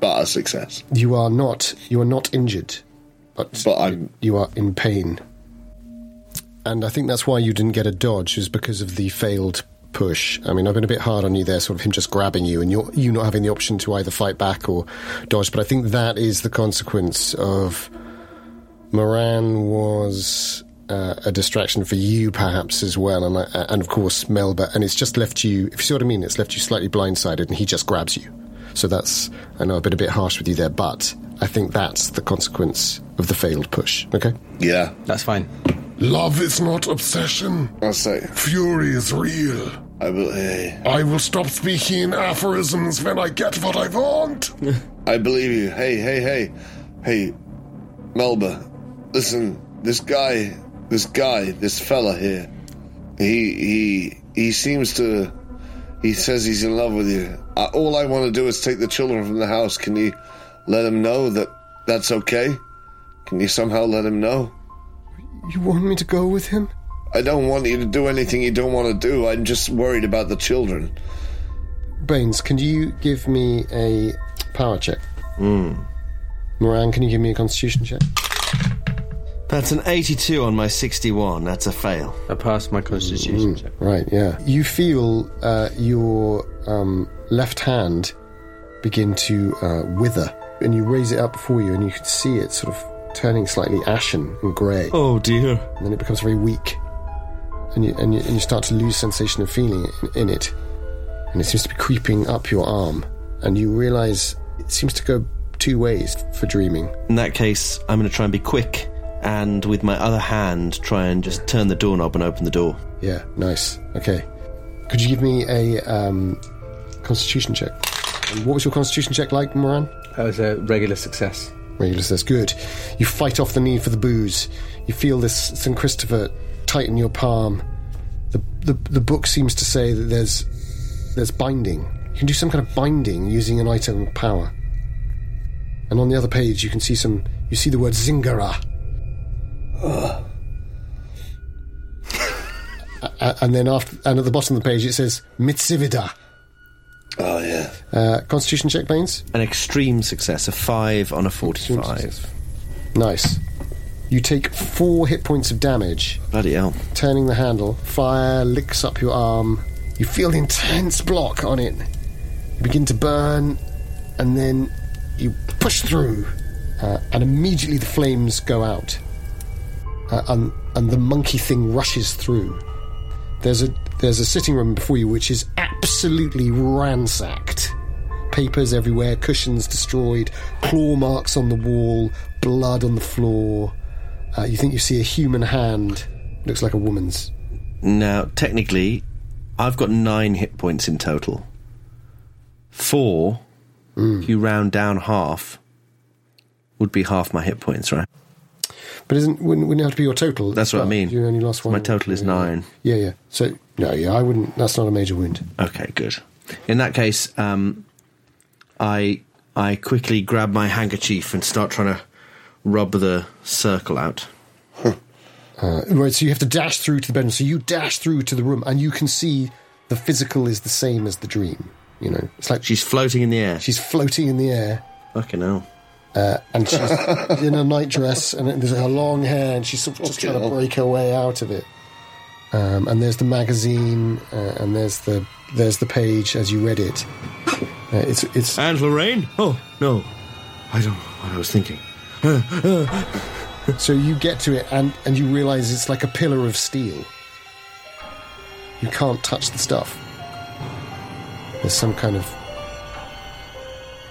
Speaker 4: But a success.
Speaker 1: You are not. You are not injured, but
Speaker 4: But I'm.
Speaker 1: you are in pain. And I think that's why you didn't get a dodge, is because of the failed push. I mean, I've been a bit hard on you there, sort of him just grabbing you and you're, you not having the option to either fight back or dodge. But I think that is the consequence of Moran was uh, a distraction for you, perhaps as well, and uh, and of course Melba. And it's just left you, if you see what I mean, it's left you slightly blindsided, and he just grabs you. So that's I know I've been a bit harsh with you there, but I think that's the consequence of the failed push. Okay.
Speaker 4: Yeah,
Speaker 3: That's fine.
Speaker 5: Love is not obsession.
Speaker 4: I'll say.
Speaker 5: Fury is real.
Speaker 4: I will. Hey,
Speaker 5: I will stop speaking in aphorisms when I get what I want.
Speaker 4: I believe you. Hey, hey, hey. Hey, Melba, listen, this guy, this guy, this fella here, he, he, he seems to, he says he's in love with you. Uh, all I want to do is take the children from the house. Can you let him know that that's okay? Can you somehow let him know?
Speaker 1: You want me to go with him?
Speaker 4: I don't want you to do anything you don't want to do. I'm just worried about the children.
Speaker 1: Baines, can you give me a power check? Moran, can you give me a constitution check?
Speaker 2: That's an 82 on my 61. That's a fail.
Speaker 3: I passed my constitution check.
Speaker 1: Right, yeah. You feel uh, your um, left hand begin to uh, wither, and you raise it up before you, and you can see it sort of turning slightly ashen and grey.
Speaker 2: Oh dear.
Speaker 1: And then it becomes very weak, and you, and you, and you start to lose sensation of feeling in, in it. And it seems to be creeping up your arm, and you realise it seems to go two ways for dreaming.
Speaker 2: In that case, I'm going to try and be quick and with my other hand try and just turn the doorknob and open the door.
Speaker 1: Yeah, nice. Okay. Could you give me a um, constitution check? And what was your constitution check like, Moran?
Speaker 3: That was a regular success.
Speaker 1: Regular says, good. You fight off the need for the booze. You feel this St. Christopher tighten your palm. The, the, the book seems to say that there's, there's binding. You can do some kind of binding using an item of power. And on the other page, you can see some, you see the word Zingara. A- and then after, and at the bottom of the page, it says Mitsivida.
Speaker 4: Oh, yeah.
Speaker 1: Uh, Constitution check, Baines?
Speaker 2: An extreme success, a 5 on a 45.
Speaker 1: Nice. You take four hit points of damage.
Speaker 2: Bloody hell.
Speaker 1: Turning the handle, fire licks up your arm. You feel the intense block on it. You begin to burn, and then you push through, uh, and immediately the flames go out. Uh, and, and the monkey thing rushes through. There's a there's a sitting room before you which is absolutely ransacked. Papers everywhere, cushions destroyed, claw marks on the wall, blood on the floor. Uh, you think you see a human hand. Looks like a woman's.
Speaker 2: Now, technically, I've got 9 hit points in total. 4, if you round down half, would be half my hit points, right?
Speaker 1: But isn't wouldn't, wouldn't it have to be your total?
Speaker 2: That's what I mean.
Speaker 1: You only lost one.
Speaker 2: My total is
Speaker 1: Yeah.
Speaker 2: 9.
Speaker 1: Yeah, yeah. So no, yeah, I wouldn't. That's not a major wound.
Speaker 2: Okay, good. In that case, um, I I quickly grab my handkerchief and start trying to rub the circle out.
Speaker 1: Uh, right, so you have to dash through to the bedroom. So you dash through to the room, and you can see the physical is the same as the dream. You know, it's like
Speaker 2: She's floating in the air.
Speaker 1: she's floating in the air.
Speaker 2: Fucking hell.
Speaker 1: Uh, and she's in a nightdress, and there's her long hair, and she's sort of just
Speaker 4: Okay.
Speaker 1: trying to break her way out of it. Um, and there's the magazine, uh, and there's the there's the page as you read it. Uh, it's it's
Speaker 2: And Lorraine? Oh, no. I don't know what I was thinking.
Speaker 1: so you get to it, and and you realise it's like a pillar of steel. You can't touch the stuff. There's some kind of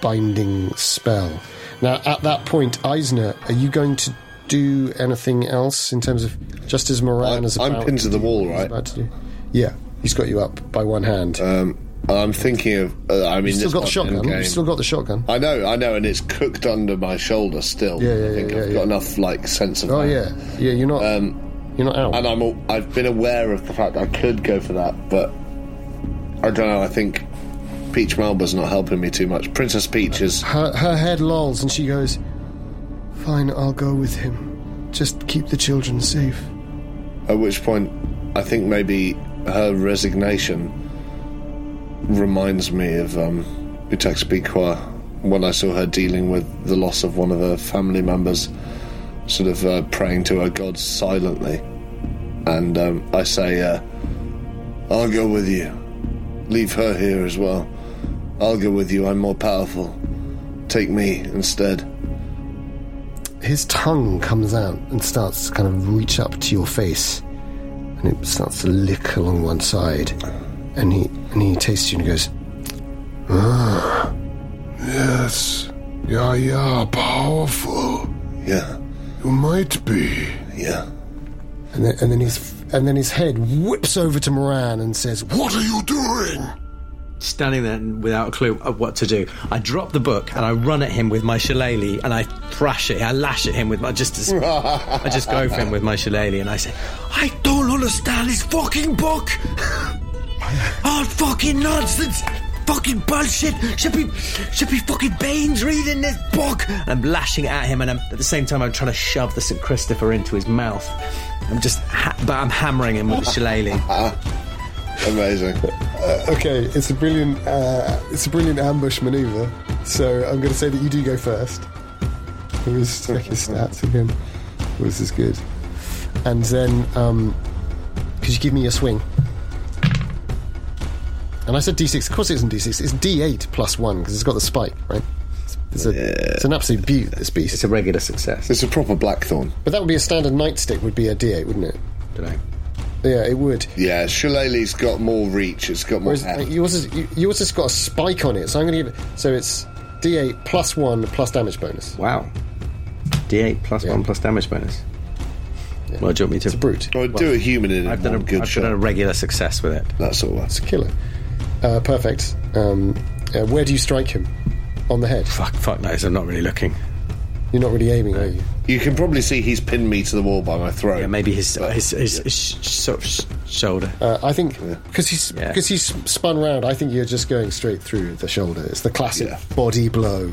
Speaker 1: binding spell. Now, at that point, Eisner, are you going to do anything else in terms of just as Moran
Speaker 4: I'm-
Speaker 1: is
Speaker 4: I'm pinned to the wall, right?
Speaker 1: about to do? Yeah, he's got you up by one hand.
Speaker 4: Um, I'm thinking of. Uh, I mean,
Speaker 1: You've still got the shotgun. You've still got the shotgun.
Speaker 4: I know, I know, and it's cooked under my shoulder still.
Speaker 1: Yeah, yeah,
Speaker 4: I think
Speaker 1: yeah,
Speaker 4: I've
Speaker 1: yeah,
Speaker 4: got
Speaker 1: yeah.
Speaker 4: enough like sense of.
Speaker 1: Oh
Speaker 4: that.
Speaker 1: yeah, yeah. You're not.
Speaker 4: Um,
Speaker 1: you're not out.
Speaker 4: and I'm. I've been aware of the fact I could go for that, but I don't know. I think Peach Melba's not helping me too much. Princess Peach is.
Speaker 1: her, her head lolls and she goes, Fine, I'll go with him. Just keep the children safe.
Speaker 4: At which point, I think maybe her resignation reminds me of um, when I saw her dealing with the loss of one of her family members, sort of uh, praying to her gods silently. And um, I say, uh, I'll go with you. Leave her here as well. I'll go with you. I'm more powerful. Take me instead.
Speaker 1: His tongue comes out and starts to kind of reach up to your face. And it starts to lick along one side. And he and he tastes you and he goes, ah,
Speaker 5: Yes. Yeah, yeah, powerful.
Speaker 4: Yeah,
Speaker 5: You might be.
Speaker 4: yeah.
Speaker 1: and then, and then his and then his head whips over to Moran and says,
Speaker 5: What are you doing?
Speaker 3: Standing there without a clue of what to do, I drop the book and I run at him with my shillelagh and I thrash it. I lash at him with my just. As, I just go for him with my shillelagh and I say, "I don't understand this fucking book. All oh, fucking nonsense." Fucking bullshit! Should be, should be fucking Baines reading this book. And I'm lashing at him, and I'm, at the same time I'm trying to shove the St Christopher into his mouth. I'm just, ha- but I'm hammering him with the shillelagh.
Speaker 4: Amazing.
Speaker 1: Okay, it's a brilliant, uh, it's a brilliant ambush maneuver. So I'm going to say that you do go first. Let me just check his stats again. Oh, this is good. And then, um, could you give me a swing? And I said D6. Of course, it isn't D6. It's D8 plus one because it's got the spike, right? It's, it's, a, it's an absolute beaut. This beast.
Speaker 3: It's a regular success.
Speaker 4: It's a proper blackthorn.
Speaker 1: but that would be a standard nightstick. Would be a D8, wouldn't it?
Speaker 3: Don't know.
Speaker 1: Yeah, it would.
Speaker 4: Yeah, Shillelagh's got more reach. It's got more
Speaker 1: Whereas uh, yours, is, you- yours has got a spike on it, so I'm going to give it. So it's D8 plus one plus damage bonus.
Speaker 3: Wow. D8 plus
Speaker 1: Yeah.
Speaker 3: 1 plus damage bonus. Well, do you want me to?
Speaker 1: It's a brute.
Speaker 4: Or do a human in it.
Speaker 3: I've done a,
Speaker 4: good
Speaker 3: I've
Speaker 4: shot.
Speaker 3: done a regular success with it.
Speaker 4: That's all.
Speaker 1: That's a killer. Uh, perfect. Um, uh, where do you strike him? On the head.
Speaker 3: Fuck, fuck knows, I'm not really looking.
Speaker 1: You're not really aiming, are you?
Speaker 4: You can probably see he's pinned me to the wall by my throat.
Speaker 3: Yeah, maybe his his, his, his sh- sort of sh- shoulder.
Speaker 1: Uh, I think because he's
Speaker 3: Yeah.
Speaker 1: because he's spun round. I think you're just going straight through the shoulder. It's the classic
Speaker 4: Yeah.
Speaker 1: body blow.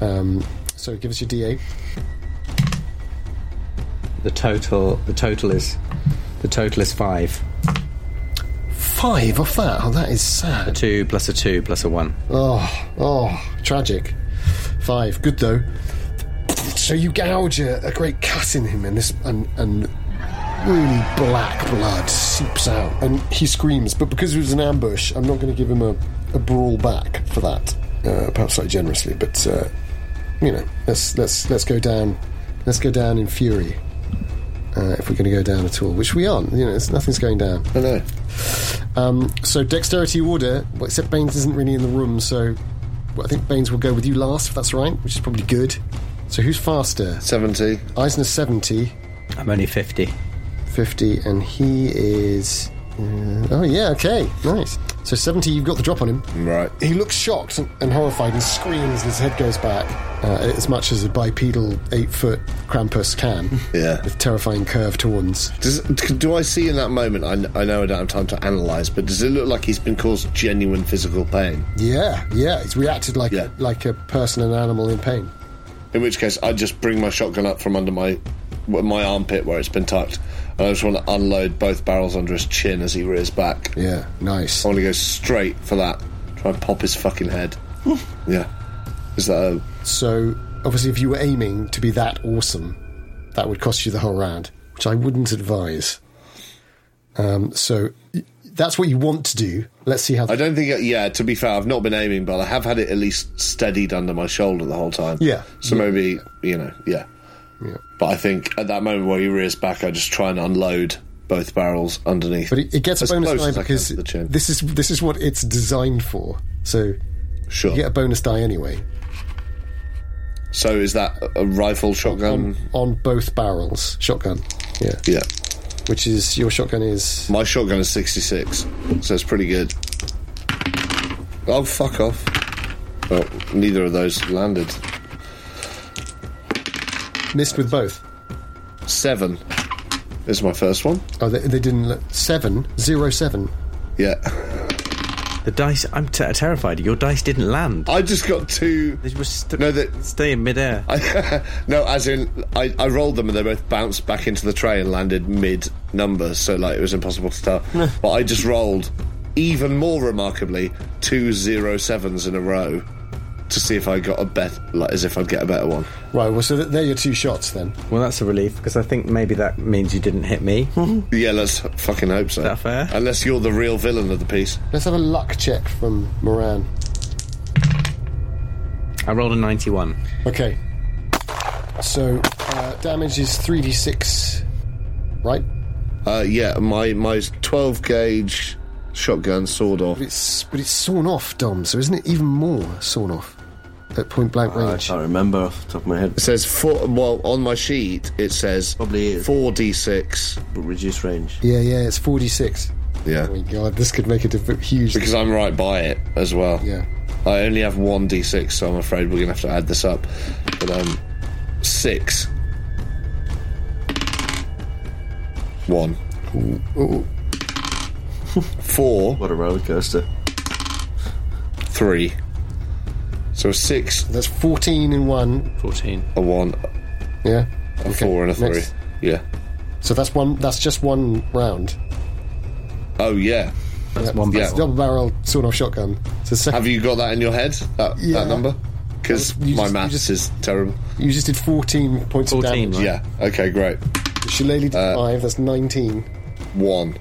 Speaker 1: Um, so give us your D8.
Speaker 3: The total the total is the total is five.
Speaker 1: Five off that. Oh, that is sad.
Speaker 3: A Two plus a two plus a one.
Speaker 1: Oh, oh, tragic. Five. Good though. So you gouge a, a great cut in him, and this and and really black blood seeps out, and he screams. But because it was an ambush, I'm not going to give him a, a brawl back for that. Uh, perhaps slightly generously, but uh, you know, let's let's let's go down. Let's go down in fury. Uh, if we're going to go down at all, which we aren't, you know, nothing's going down.
Speaker 4: I know.
Speaker 1: Um, so dexterity order, well, except Baines isn't really in the room, so well, I think Baines will go with you last, if that's right, which is probably good. So who's faster?
Speaker 4: 70.
Speaker 1: Eisner 70,
Speaker 3: I'm only fifty.
Speaker 1: 50, and he is. uh, oh, yeah, okay, nice. So 70, you've got the drop on him.
Speaker 4: Right.
Speaker 1: He looks shocked and, and horrified and screams, and his head goes back, uh, as much as a bipedal eight foot Krampus can,
Speaker 4: Yeah.
Speaker 1: with terrifying curved horns.
Speaker 4: Does, do I see in that moment, I, I know I don't have time to analyse, but does it look like he's been caused genuine physical pain?
Speaker 1: Yeah, yeah, he's reacted like,
Speaker 4: Yeah.
Speaker 1: like a person and animal in pain.
Speaker 4: In which case, I just bring my shotgun up from under my my armpit where it's been tucked, and I just want to unload both barrels under his chin as he rears back.
Speaker 1: Yeah, nice.
Speaker 4: I want to go straight for that. Try and pop his fucking head. yeah. Is that a,
Speaker 1: So obviously, if you were aiming to be that awesome, that would cost you the whole round, which I wouldn't advise. Um, so that's what you want to do. Let's see how.
Speaker 4: I don't think. Yeah, to be fair, I've not been aiming, but I have had it at least steadied under my shoulder the whole time.
Speaker 1: Yeah.
Speaker 4: So maybe you know, yeah.
Speaker 1: Yeah.
Speaker 4: But I think at that moment where he rears back, I just try and unload both barrels underneath.
Speaker 1: But it, it gets a bonus die
Speaker 4: as I can
Speaker 1: because this is this is what it's designed for. So
Speaker 4: sure.
Speaker 1: you get a bonus die anyway
Speaker 4: So is that a- a rifle, shotgun?
Speaker 1: on, on both barrels. Shotgun, yeah.
Speaker 4: yeah.
Speaker 1: Which is your shotgun is
Speaker 4: My shotgun is 66, so it's pretty good. Oh, fuck off. Well, neither of those landed.
Speaker 1: missed with both.
Speaker 4: Seven is my first one.
Speaker 1: Oh, they, they didn't. Let, seven zero seven.
Speaker 4: Yeah.
Speaker 3: The dice. I'm t- terrified. Your dice didn't land.
Speaker 4: I just got two.
Speaker 3: They were st-
Speaker 4: No, that
Speaker 3: stay in midair.
Speaker 4: no, as in I, I rolled them and they both bounced back into the tray and landed mid numbers, so like it was impossible to tell. but I just rolled, even more remarkably, two zero sevens in a row to see if I got a bet, like as if I'd get a better one.
Speaker 1: Right. Well, so th- they're your two shots then.
Speaker 3: Well, that's a relief because I think maybe that means you didn't hit me.
Speaker 4: Yeah, let's fucking hope so.
Speaker 3: that fair?
Speaker 4: Unless you're the real villain of the piece.
Speaker 1: Let's have a luck check from Moran.
Speaker 3: I rolled a 91.
Speaker 1: Okay. So uh, damage is three d six, right?
Speaker 4: Uh, yeah, my my 12 gauge shotgun sword off.
Speaker 1: But it's but it's sawn off, Dom. So isn't it even more sawn off at point blank range?
Speaker 2: I can't remember off the top of my head.
Speaker 4: It says four. Well, on my sheet it says
Speaker 2: Probably is.
Speaker 4: four d six.
Speaker 2: But reduced range.
Speaker 1: Yeah, yeah. It's forty six.
Speaker 4: Yeah,
Speaker 1: Oh my god, this could make a diff- huge.
Speaker 4: because I'm right by it as well.
Speaker 1: yeah.
Speaker 4: I only have one d6, so I'm afraid we're gonna have to add this up. But um, six, one, four,
Speaker 2: What a roller coaster.
Speaker 4: three. So a six,
Speaker 1: That's fourteen in one.
Speaker 3: 14.
Speaker 4: a one,
Speaker 1: Yeah.
Speaker 4: a four, and a three.
Speaker 1: next.
Speaker 4: Yeah.
Speaker 1: So that's one. That's just one round.
Speaker 4: Oh yeah.
Speaker 3: That's one
Speaker 4: Yeah.
Speaker 3: barrel.
Speaker 1: Double barrel sawed off shotgun. So second,
Speaker 4: Have you got that in your head? That,
Speaker 1: Yeah.
Speaker 4: that number? Because my
Speaker 1: just-
Speaker 4: maths
Speaker 1: just-
Speaker 4: is terrible.
Speaker 1: you just did fourteen points
Speaker 3: 14,
Speaker 1: of damage.
Speaker 3: right?
Speaker 4: Yeah. Okay. Great.
Speaker 1: Shillelagh did
Speaker 4: Uh,
Speaker 1: five. That's nineteen.
Speaker 4: One.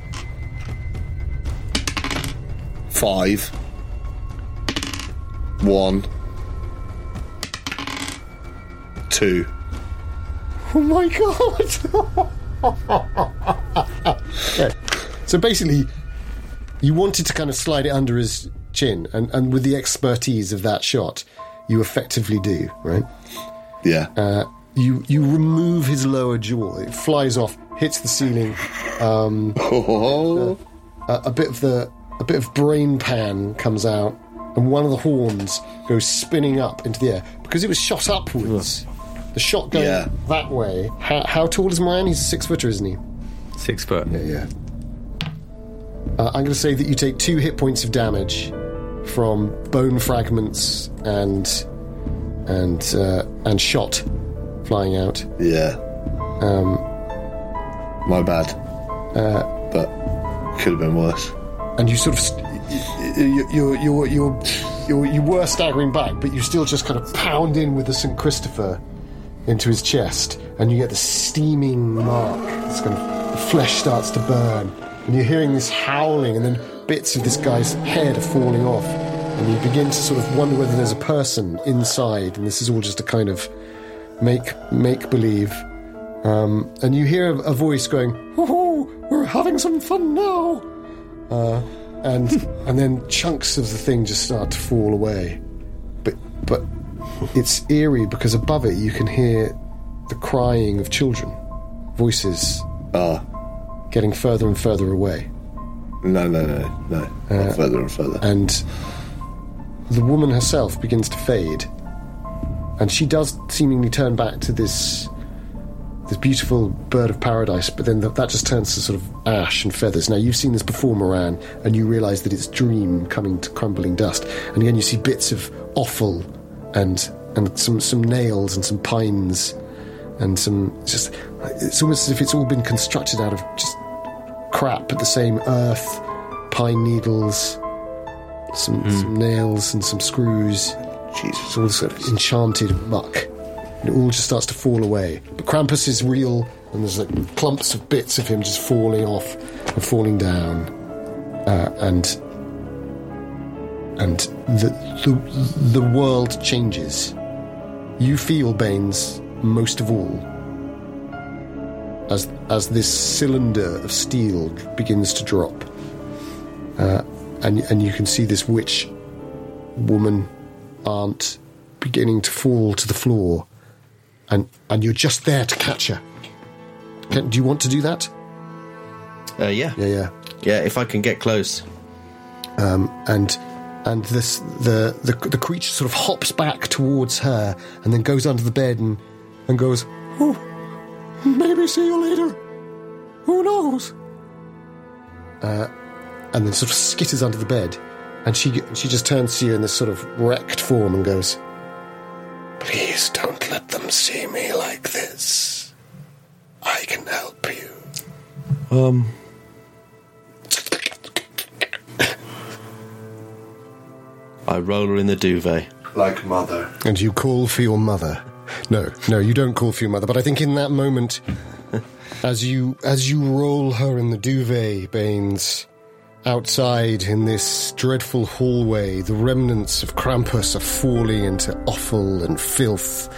Speaker 4: Five. One. Two.
Speaker 1: Oh my god! okay. So basically, you wanted to kind of slide it under his chin, and, and with the expertise of that shot, you effectively do, right?
Speaker 4: Yeah.
Speaker 1: Uh, you you remove his lower jaw. It flies off, hits the ceiling.
Speaker 4: oh.
Speaker 1: A, a bit of the a bit of brain pan comes out, and one of the horns goes spinning up into the air because it was shot upwards. The shot going
Speaker 4: Yeah.
Speaker 1: that way. How, how tall is Moran? He's a six footer, isn't he?
Speaker 3: Six foot.
Speaker 1: Yeah. Uh, I'm going to say that you take two hit points of damage from bone fragments and and uh, and shot flying out.
Speaker 4: Yeah.
Speaker 1: Um,
Speaker 4: My bad.
Speaker 1: uh,
Speaker 4: But could have been worse.
Speaker 1: and you sort of st- y- y- you you you you you were staggering back, but you still just kind of pound in with the St Christopher into his chest, and you get the steaming mark. This kind of the flesh starts to burn, and you're hearing this howling, and then bits of this guy's head are falling off, and you begin to sort of wonder whether there's a person inside, and this is all just a kind of make make believe. Um, and you hear a, a voice going, "Oh, we're having some fun now." Uh, and and then chunks of the thing just start to fall away. But but it's eerie because above it you can hear the crying of children, voices
Speaker 4: Ah.
Speaker 1: getting further and further away,
Speaker 4: No, no, no, no. Not further and further.
Speaker 1: and the woman herself begins to fade, and she does seemingly turn back to this this beautiful bird of paradise, but then th- that just turns to sort of ash and feathers. Now you've seen this before, Moran, and you realise that it's dream coming to crumbling dust, and again you see bits of offal and and some some nails and some pines and some just it's almost as if it's all been constructed out of just crap, but the same earth, pine needles, some, some nails and some screws.
Speaker 4: Jesus.
Speaker 1: It's all sort of enchanted muck. And it all just starts to fall away. But Krampus is real, and there's like clumps of bits of him just falling off and falling down. Uh, and and the, the the world changes. You feel Baines most of all as as this cylinder of steel begins to drop, uh, and and you can see this witch woman aunt beginning to fall to the floor, and and you're just there to catch her. Can, do you want to do that?
Speaker 2: Uh, yeah.
Speaker 1: Yeah, yeah.
Speaker 2: Yeah, if I can get close.
Speaker 1: Um, and and this the, the the creature sort of hops back towards her and then goes under the bed and and goes, oh, maybe see you later. Who knows? Uh, and then sort of skitters under the bed, and she she just turns to you in this sort of wrecked form and goes, "Please don't let them see me like this. I can help you."
Speaker 2: Um. Roll her in the duvet.
Speaker 4: Like mother.
Speaker 1: And you call for your mother. No, no, you don't call for your mother. But I think in that moment, as you as you roll her in the duvet, Baines, outside in this dreadful hallway, the remnants of Krampus are falling into offal and filth.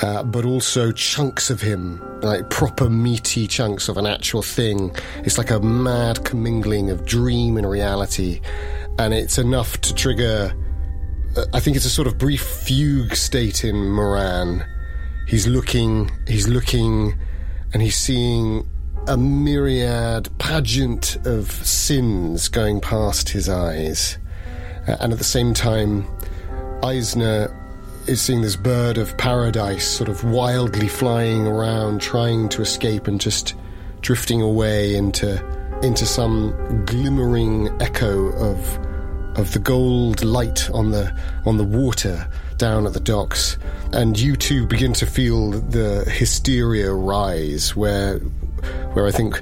Speaker 1: Uh, but also chunks of him, like proper meaty chunks of an actual thing. It's like a mad commingling of dream and reality, and it's enough to trigger I think it's a sort of brief fugue state in Moran. He's looking, he's looking, and he's seeing a myriad pageant of sins going past his eyes. Uh, and at the same time, Eisner is seeing this bird of paradise sort of wildly flying around, trying to escape and just drifting away into into some glimmering echo of of the gold light on the on the water down at the docks, and you too begin to feel the hysteria rise, where where I think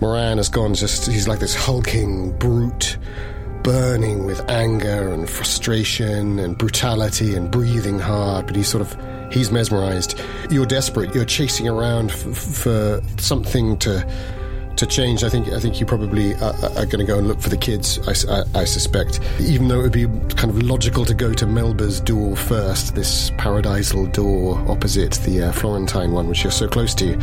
Speaker 1: Moran has gone just he's like this hulking brute, burning with anger and frustration and brutality and breathing hard, but he's sort of he's mesmerized. You're desperate. You're chasing around f- for something to to change, I think I think you probably are, are going to go and look for the kids. I, I, I, suspect, even though it would be kind of logical to go to Melba's door first, this paradisal door opposite the uh, Florentine one, which you're so close to.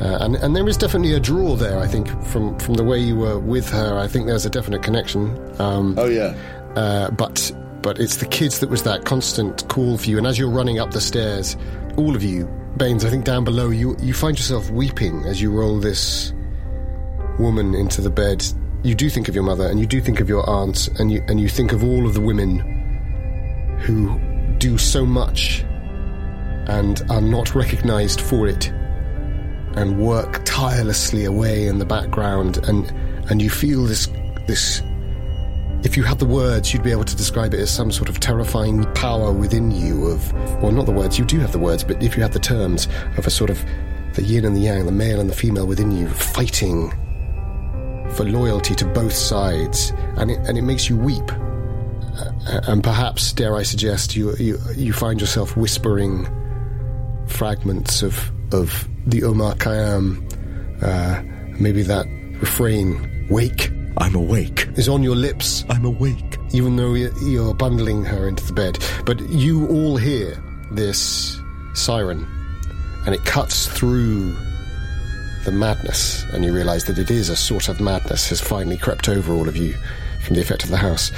Speaker 1: Uh, and, and there is definitely a draw there. I think from from the way you were with her, I think there's a definite connection. Um,
Speaker 4: Oh yeah.
Speaker 1: uh, but but it's the kids that was that constant call for you. And as you're running up the stairs, all of you, Baines, I think down below, you you find yourself weeping as you roll this woman into the bed. You do think of your mother, and you do think of your aunt and you and you think of all of the women who do so much and are not recognised for it, and work tirelessly away in the background, and and you feel this this if you had the words, you'd be able to describe it as some sort of terrifying power within you of, well, not the words, you do have the words, but if you had the terms of a sort of the yin and the yang, the male and the female within you fighting for loyalty to both sides, and it, and it makes you weep. Uh, and perhaps, dare I suggest, you, you, you find yourself whispering fragments of, of the Omar Khayyam, uh, maybe that refrain, wake,
Speaker 7: I'm awake.
Speaker 1: is on your lips
Speaker 7: I'm awake.
Speaker 1: even though you're bundling her into the bed. But you all hear this siren, and it cuts through the madness, and you realize that it is a sort of madness has finally crept over all of you from the effect of the house.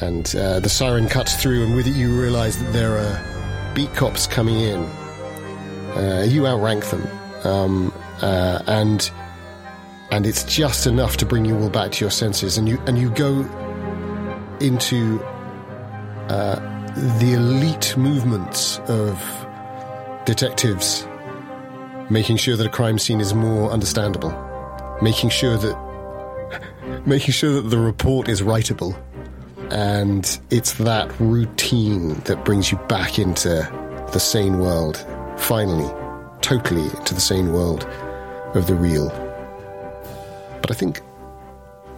Speaker 1: And uh, the siren cuts through, and with it, you realize that there are beat cops coming in. Uh, you outrank them, um, uh, and and it's just enough to bring you all back to your senses, and you and you go into uh, the elite movements of detectives, making sure that a crime scene is more understandable, making sure that making sure that the report is writable, and it's that routine that brings you back into the sane world, finally, totally into the sane world of the real. But I think,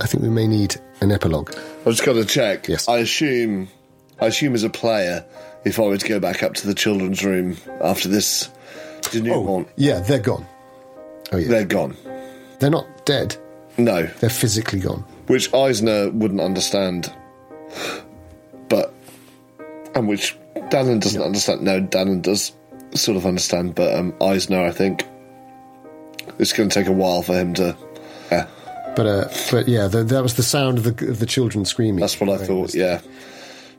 Speaker 1: I think we may need an epilogue.
Speaker 4: I've just got to check.
Speaker 1: Yes.
Speaker 4: I assume I assume as a player, if I were to go back up to the children's room after this denouement,
Speaker 1: Yeah, they're gone. Oh yeah,
Speaker 4: they're gone.
Speaker 1: they're not dead.
Speaker 4: No,
Speaker 1: They're physically gone.
Speaker 4: which Eisner wouldn't understand, but and which Dannon doesn't understand. No, Dannon does sort of understand, but um, Eisner, I think, it's going to take a while for him to. Yeah,
Speaker 1: But uh, but yeah, the, that was the sound of the of the children screaming.
Speaker 4: that's what I thought. Yeah.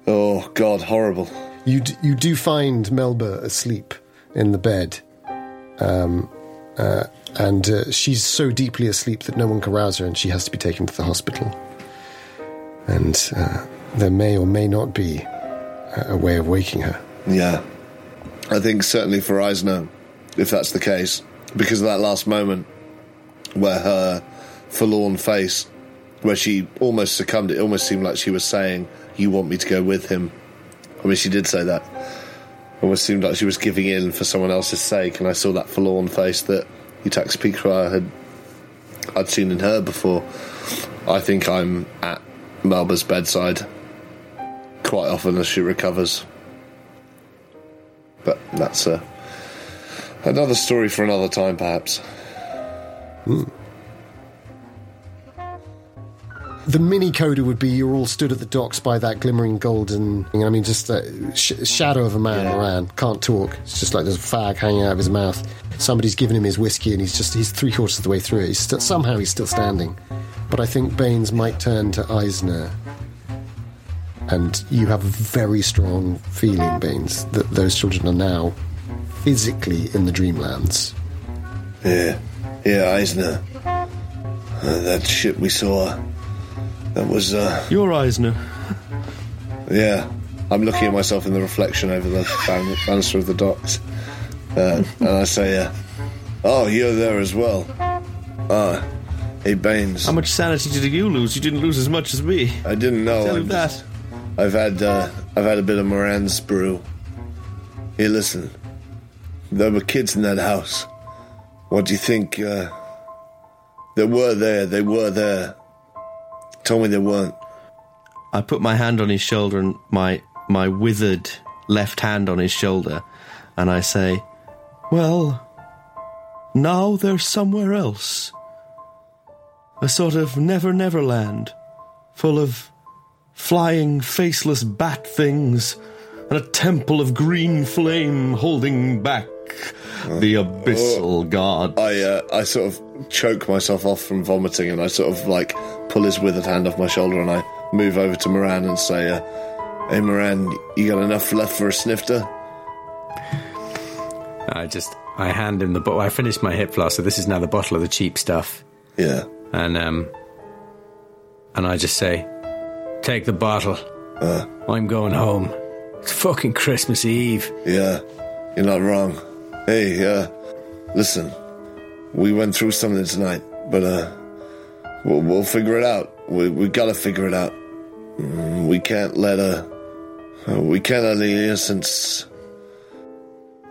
Speaker 4: Oh God, horrible.
Speaker 1: You d- you do find Melba asleep in the bed, um, uh, and uh, she's so deeply asleep that no one can rouse her, and she has to be taken to the hospital. And uh, there may or may not be a, way of waking her.
Speaker 4: Yeah. I think certainly for Eisner, if that's the case, because of that last moment where her forlorn face, where she almost succumbed, it almost seemed like she was saying, You want me to go with him. I mean, she did say that. Almost seemed like she was giving in for someone else's sake, and I saw that forlorn face that Utax Pikra had I'd seen in her before. I think I'm at Melba's bedside quite often as she recovers. But that's uh, another story for another time, perhaps.
Speaker 1: The mini coda would be you're all stood at the docks by that glimmering golden. I mean, just a sh- shadow of a man
Speaker 4: Yeah.
Speaker 1: around, can't talk. It's just like there's a fag hanging out of his mouth. Somebody's given him his whiskey, and he's just he's three quarters of the way through it. He's still, somehow he's still standing. But I think Baines might turn to Eisner, and you have a very strong feeling, Baines, that those children are now physically in the dreamlands.
Speaker 4: Yeah, yeah, Eisner. Uh, that ship we saw. That was, uh,
Speaker 2: Your Eisner.
Speaker 4: yeah. I'm looking at myself in the reflection over the ban- banister of the docks. Uh, and I say, uh, Oh, you're there as well. Ah, hey, Baines.
Speaker 2: How much sanity did you lose? You didn't lose as much as me.
Speaker 4: I didn't know.
Speaker 2: Tell
Speaker 4: I'm
Speaker 2: him that.
Speaker 4: I've had uh, I've had a bit of Moran's brew. Here, listen. There were kids in that house. What do you think? Uh, they were there. They were there. Tell me they weren't.
Speaker 2: I put my hand on his shoulder and my my withered left hand on his shoulder, and I say, "Well, now they're somewhere else. A sort of never never land, full of flying faceless bat things, and a temple of green flame holding back the abyssal god."
Speaker 4: I uh, I sort of choke myself off from vomiting, and I sort of like pull his withered hand off my shoulder, and I move over to Moran and say, uh, "Hey, Moran, you got enough left for a snifter?"
Speaker 3: I just I hand him the bottle. I finished my hip flask, so this is now the bottle of the cheap stuff,
Speaker 4: Yeah.
Speaker 3: and um, and I just say, take the bottle. I'm going home. It's fucking Christmas Eve.
Speaker 4: Yeah, you're not wrong. Hey, uh, listen, we went through something tonight, but uh, we'll, we'll figure it out. We we gotta figure it out. Mm, We can't let uh, uh, we can't let the innocents.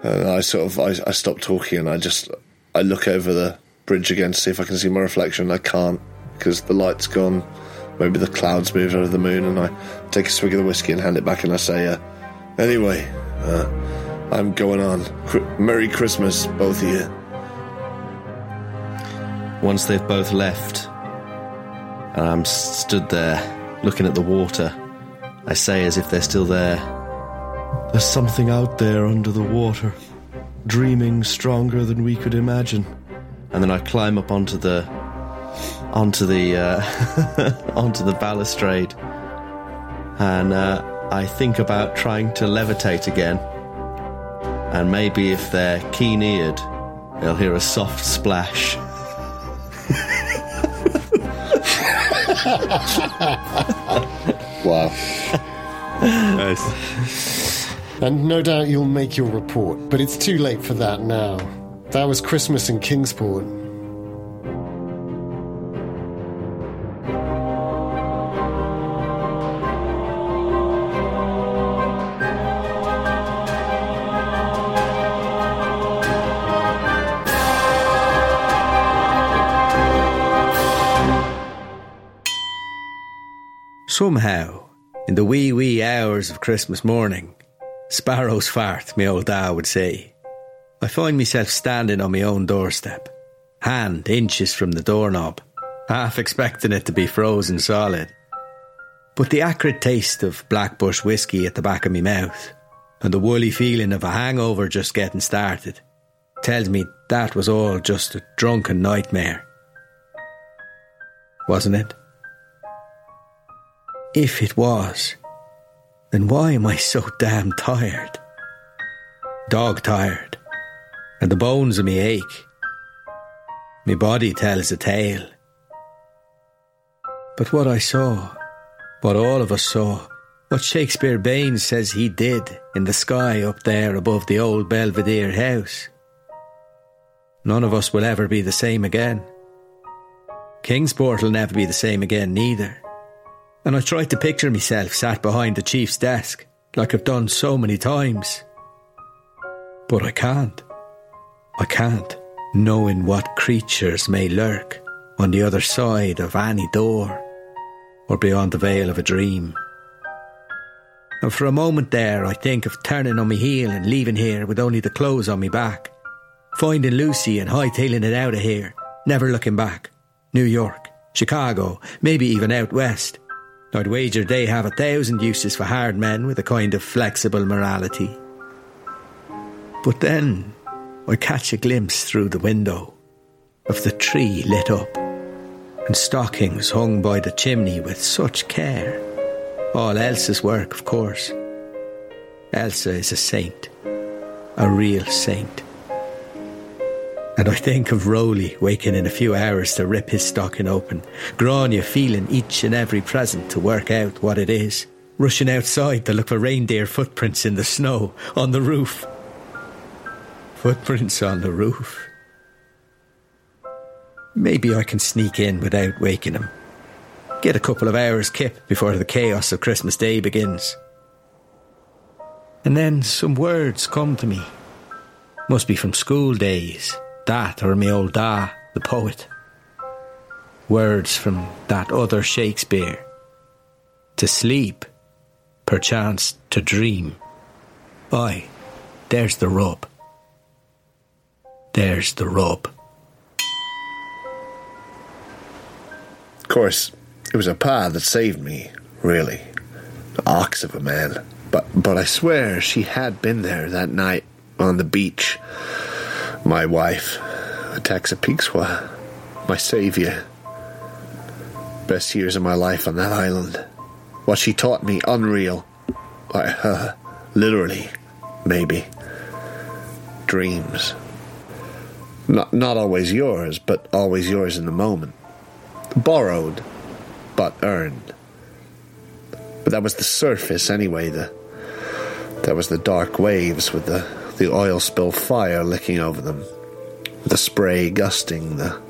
Speaker 4: And I sort of I, I stop talking and I just I look over the bridge again to see if I can see my reflection. I can't because the light's gone. Maybe the clouds moved over the moon, and I take a swig of the whiskey and hand it back, and I say, uh, "Anyway, uh, I'm going on. Merry Christmas, both of you."
Speaker 2: Once they've both left, and I'm stood there looking at the water, I say as if they're still there, There's something out there under the water, dreaming stronger than we could imagine. And then I climb up onto the onto the uh, onto the balustrade, and uh, I think about trying to levitate again. And maybe if they're keen-eared, they'll hear a soft splash.
Speaker 4: Wow. Nice.
Speaker 1: And no doubt you'll make your report, but it's too late for that now. That was Christmas in Kingsport.
Speaker 3: Somehow, in the wee wee hours of Christmas morning, sparrows fart, my old da would say. I find myself standing on my own doorstep, hand inches from the doorknob, half expecting it to be frozen solid. But the acrid taste of Blackbush whiskey at the back of my mouth, and the woolly feeling of a hangover just getting started, tells me that was all just a drunken nightmare. Wasn't it? If it was, then why am I so damn tired? Dog tired, and the bones of me ache. My body tells a tale. But what I saw, what all of us saw, what Shakespeare Baines says he did in the sky up there above the old Belvedere house. None of us will ever be the same again. Kingsport will never be the same again, neither. And I tried to picture myself sat behind the chief's desk, like I've done so many times. But I can't. I can't, knowing what creatures may lurk on the other side of any door or beyond the veil of a dream. And for a moment there, I think of turning on my heel and leaving here with only the clothes on me back, finding Lucy and hightailing it out of here, never looking back. New York, Chicago, maybe even out west. I'd wager they have a thousand uses for hard men with a kind of flexible morality. But then I catch a glimpse through the window of the tree lit up and stockings hung by the chimney with such care. All Elsa's work, of course. Elsa is a saint, a real saint. And I think of Rowley waking in a few hours to rip his stocking open, Grania feeling each and every present to work out what it is, rushing outside to look for reindeer footprints in the snow on the roof. Footprints on the roof. Maybe I can sneak in without waking him. Get a couple of hours kip before the chaos of Christmas Day begins. And then some words come to me. Must be from school days that or me old da, the poet. Words from that other Shakespeare. To sleep, perchance to dream. Aye, there's the rub. There's the rub.
Speaker 4: Of course, it was a pa that saved me, really. The ox of a man. But but I swear she had been there that night on the beach my wife, Ataxapeaxwa, my saviour. Best years of my life on that island. What she taught me, unreal. I, uh, literally, maybe. Dreams. Not, not always yours, but always yours in the moment. Borrowed, but earned. But that was the surface anyway. The that was the dark waves with the the oil spill fire licking over them, the spray gusting, the,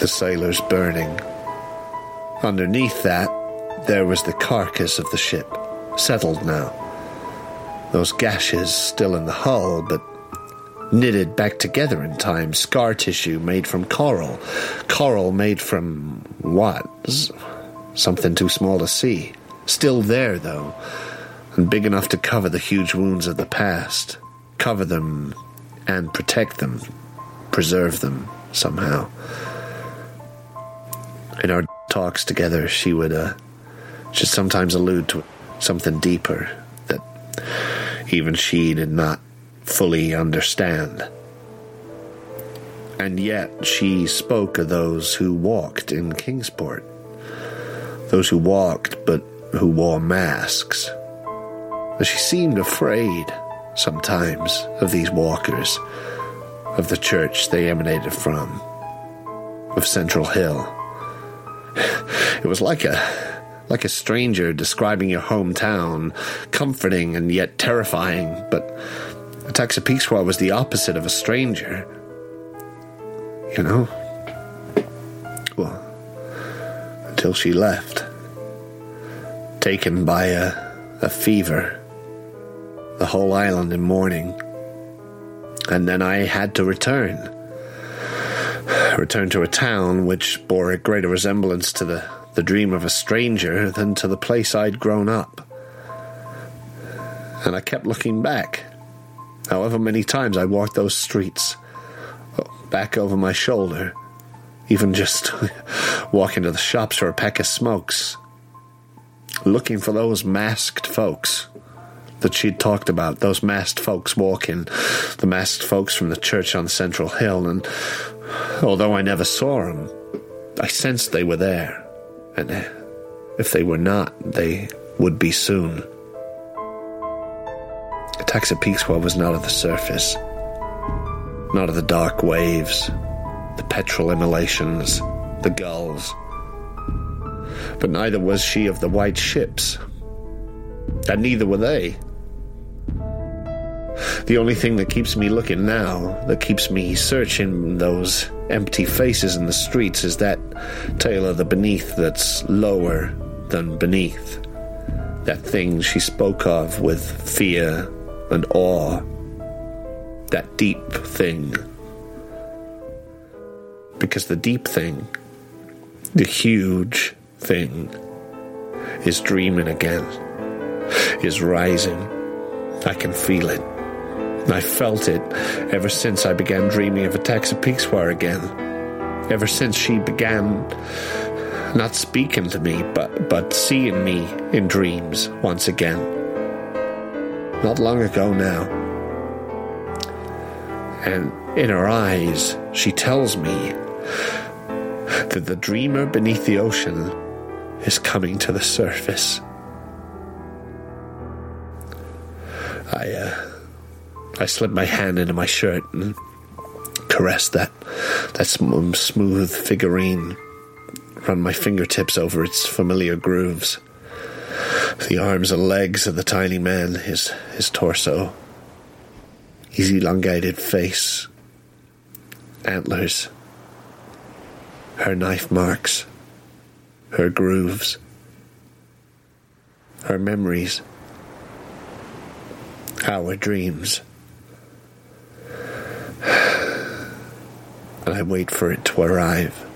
Speaker 4: the sailors burning. Underneath that, there was the carcass of the ship, settled now. Those gashes still in the hull, but knitted back together in time, scar tissue made from coral. Coral made from what? Something too small to see. Still there, though, and big enough to cover the huge wounds of the past cover them and protect them, preserve them somehow. In our talks together, she would uh, just sometimes allude to something deeper that even she did not fully understand. And yet she spoke of those who walked in Kingsport, those who walked but who wore masks. She seemed afraid sometimes of these walkers, of the church they emanated from, of Central Hill. It was like a like a stranger describing your hometown, comforting and yet terrifying, but Ataxapeaxwa was the opposite of a stranger. You know? Well, until she left. Taken by a, a fever the whole island in mourning. And then I had to return. Return to a town which bore a greater resemblance to the, the dream of a stranger than to the place I'd grown up. And I kept looking back. However many times I walked those streets, back over my shoulder, even just walking to the shops for a pack of smokes, looking for those masked folks that she'd talked about, those masked folks walking, the masked folks from the church on Central Hill, and although I never saw them, I sensed they were there, and eh, if they were not, they would be soon. Taxapeakswa was not of the surface, not of the dark waves, the petrol immolations, the gulls. But neither was she of the white ships, and neither were they. The only thing that keeps me looking now, that keeps me searching those empty faces in the streets, is that tale of the beneath that's lower than beneath. That thing she spoke of with fear and awe. That deep thing. Because the deep thing, the huge thing, is dreaming again, is rising. I can feel it. I felt it ever since I began dreaming of a Taxapeakswa again. Ever since she began not speaking to me, but, but seeing me in dreams once again. Not long ago now. And in her eyes, she tells me that the dreamer beneath the ocean is coming to the surface. I, uh, I slid my hand into my shirt and caressed that that sm- smooth figurine. Run my fingertips over its familiar grooves. The arms and legs of the tiny man, his his torso, his elongated face, antlers, her knife marks, her grooves, her memories, our dreams. and I wait for it to arrive.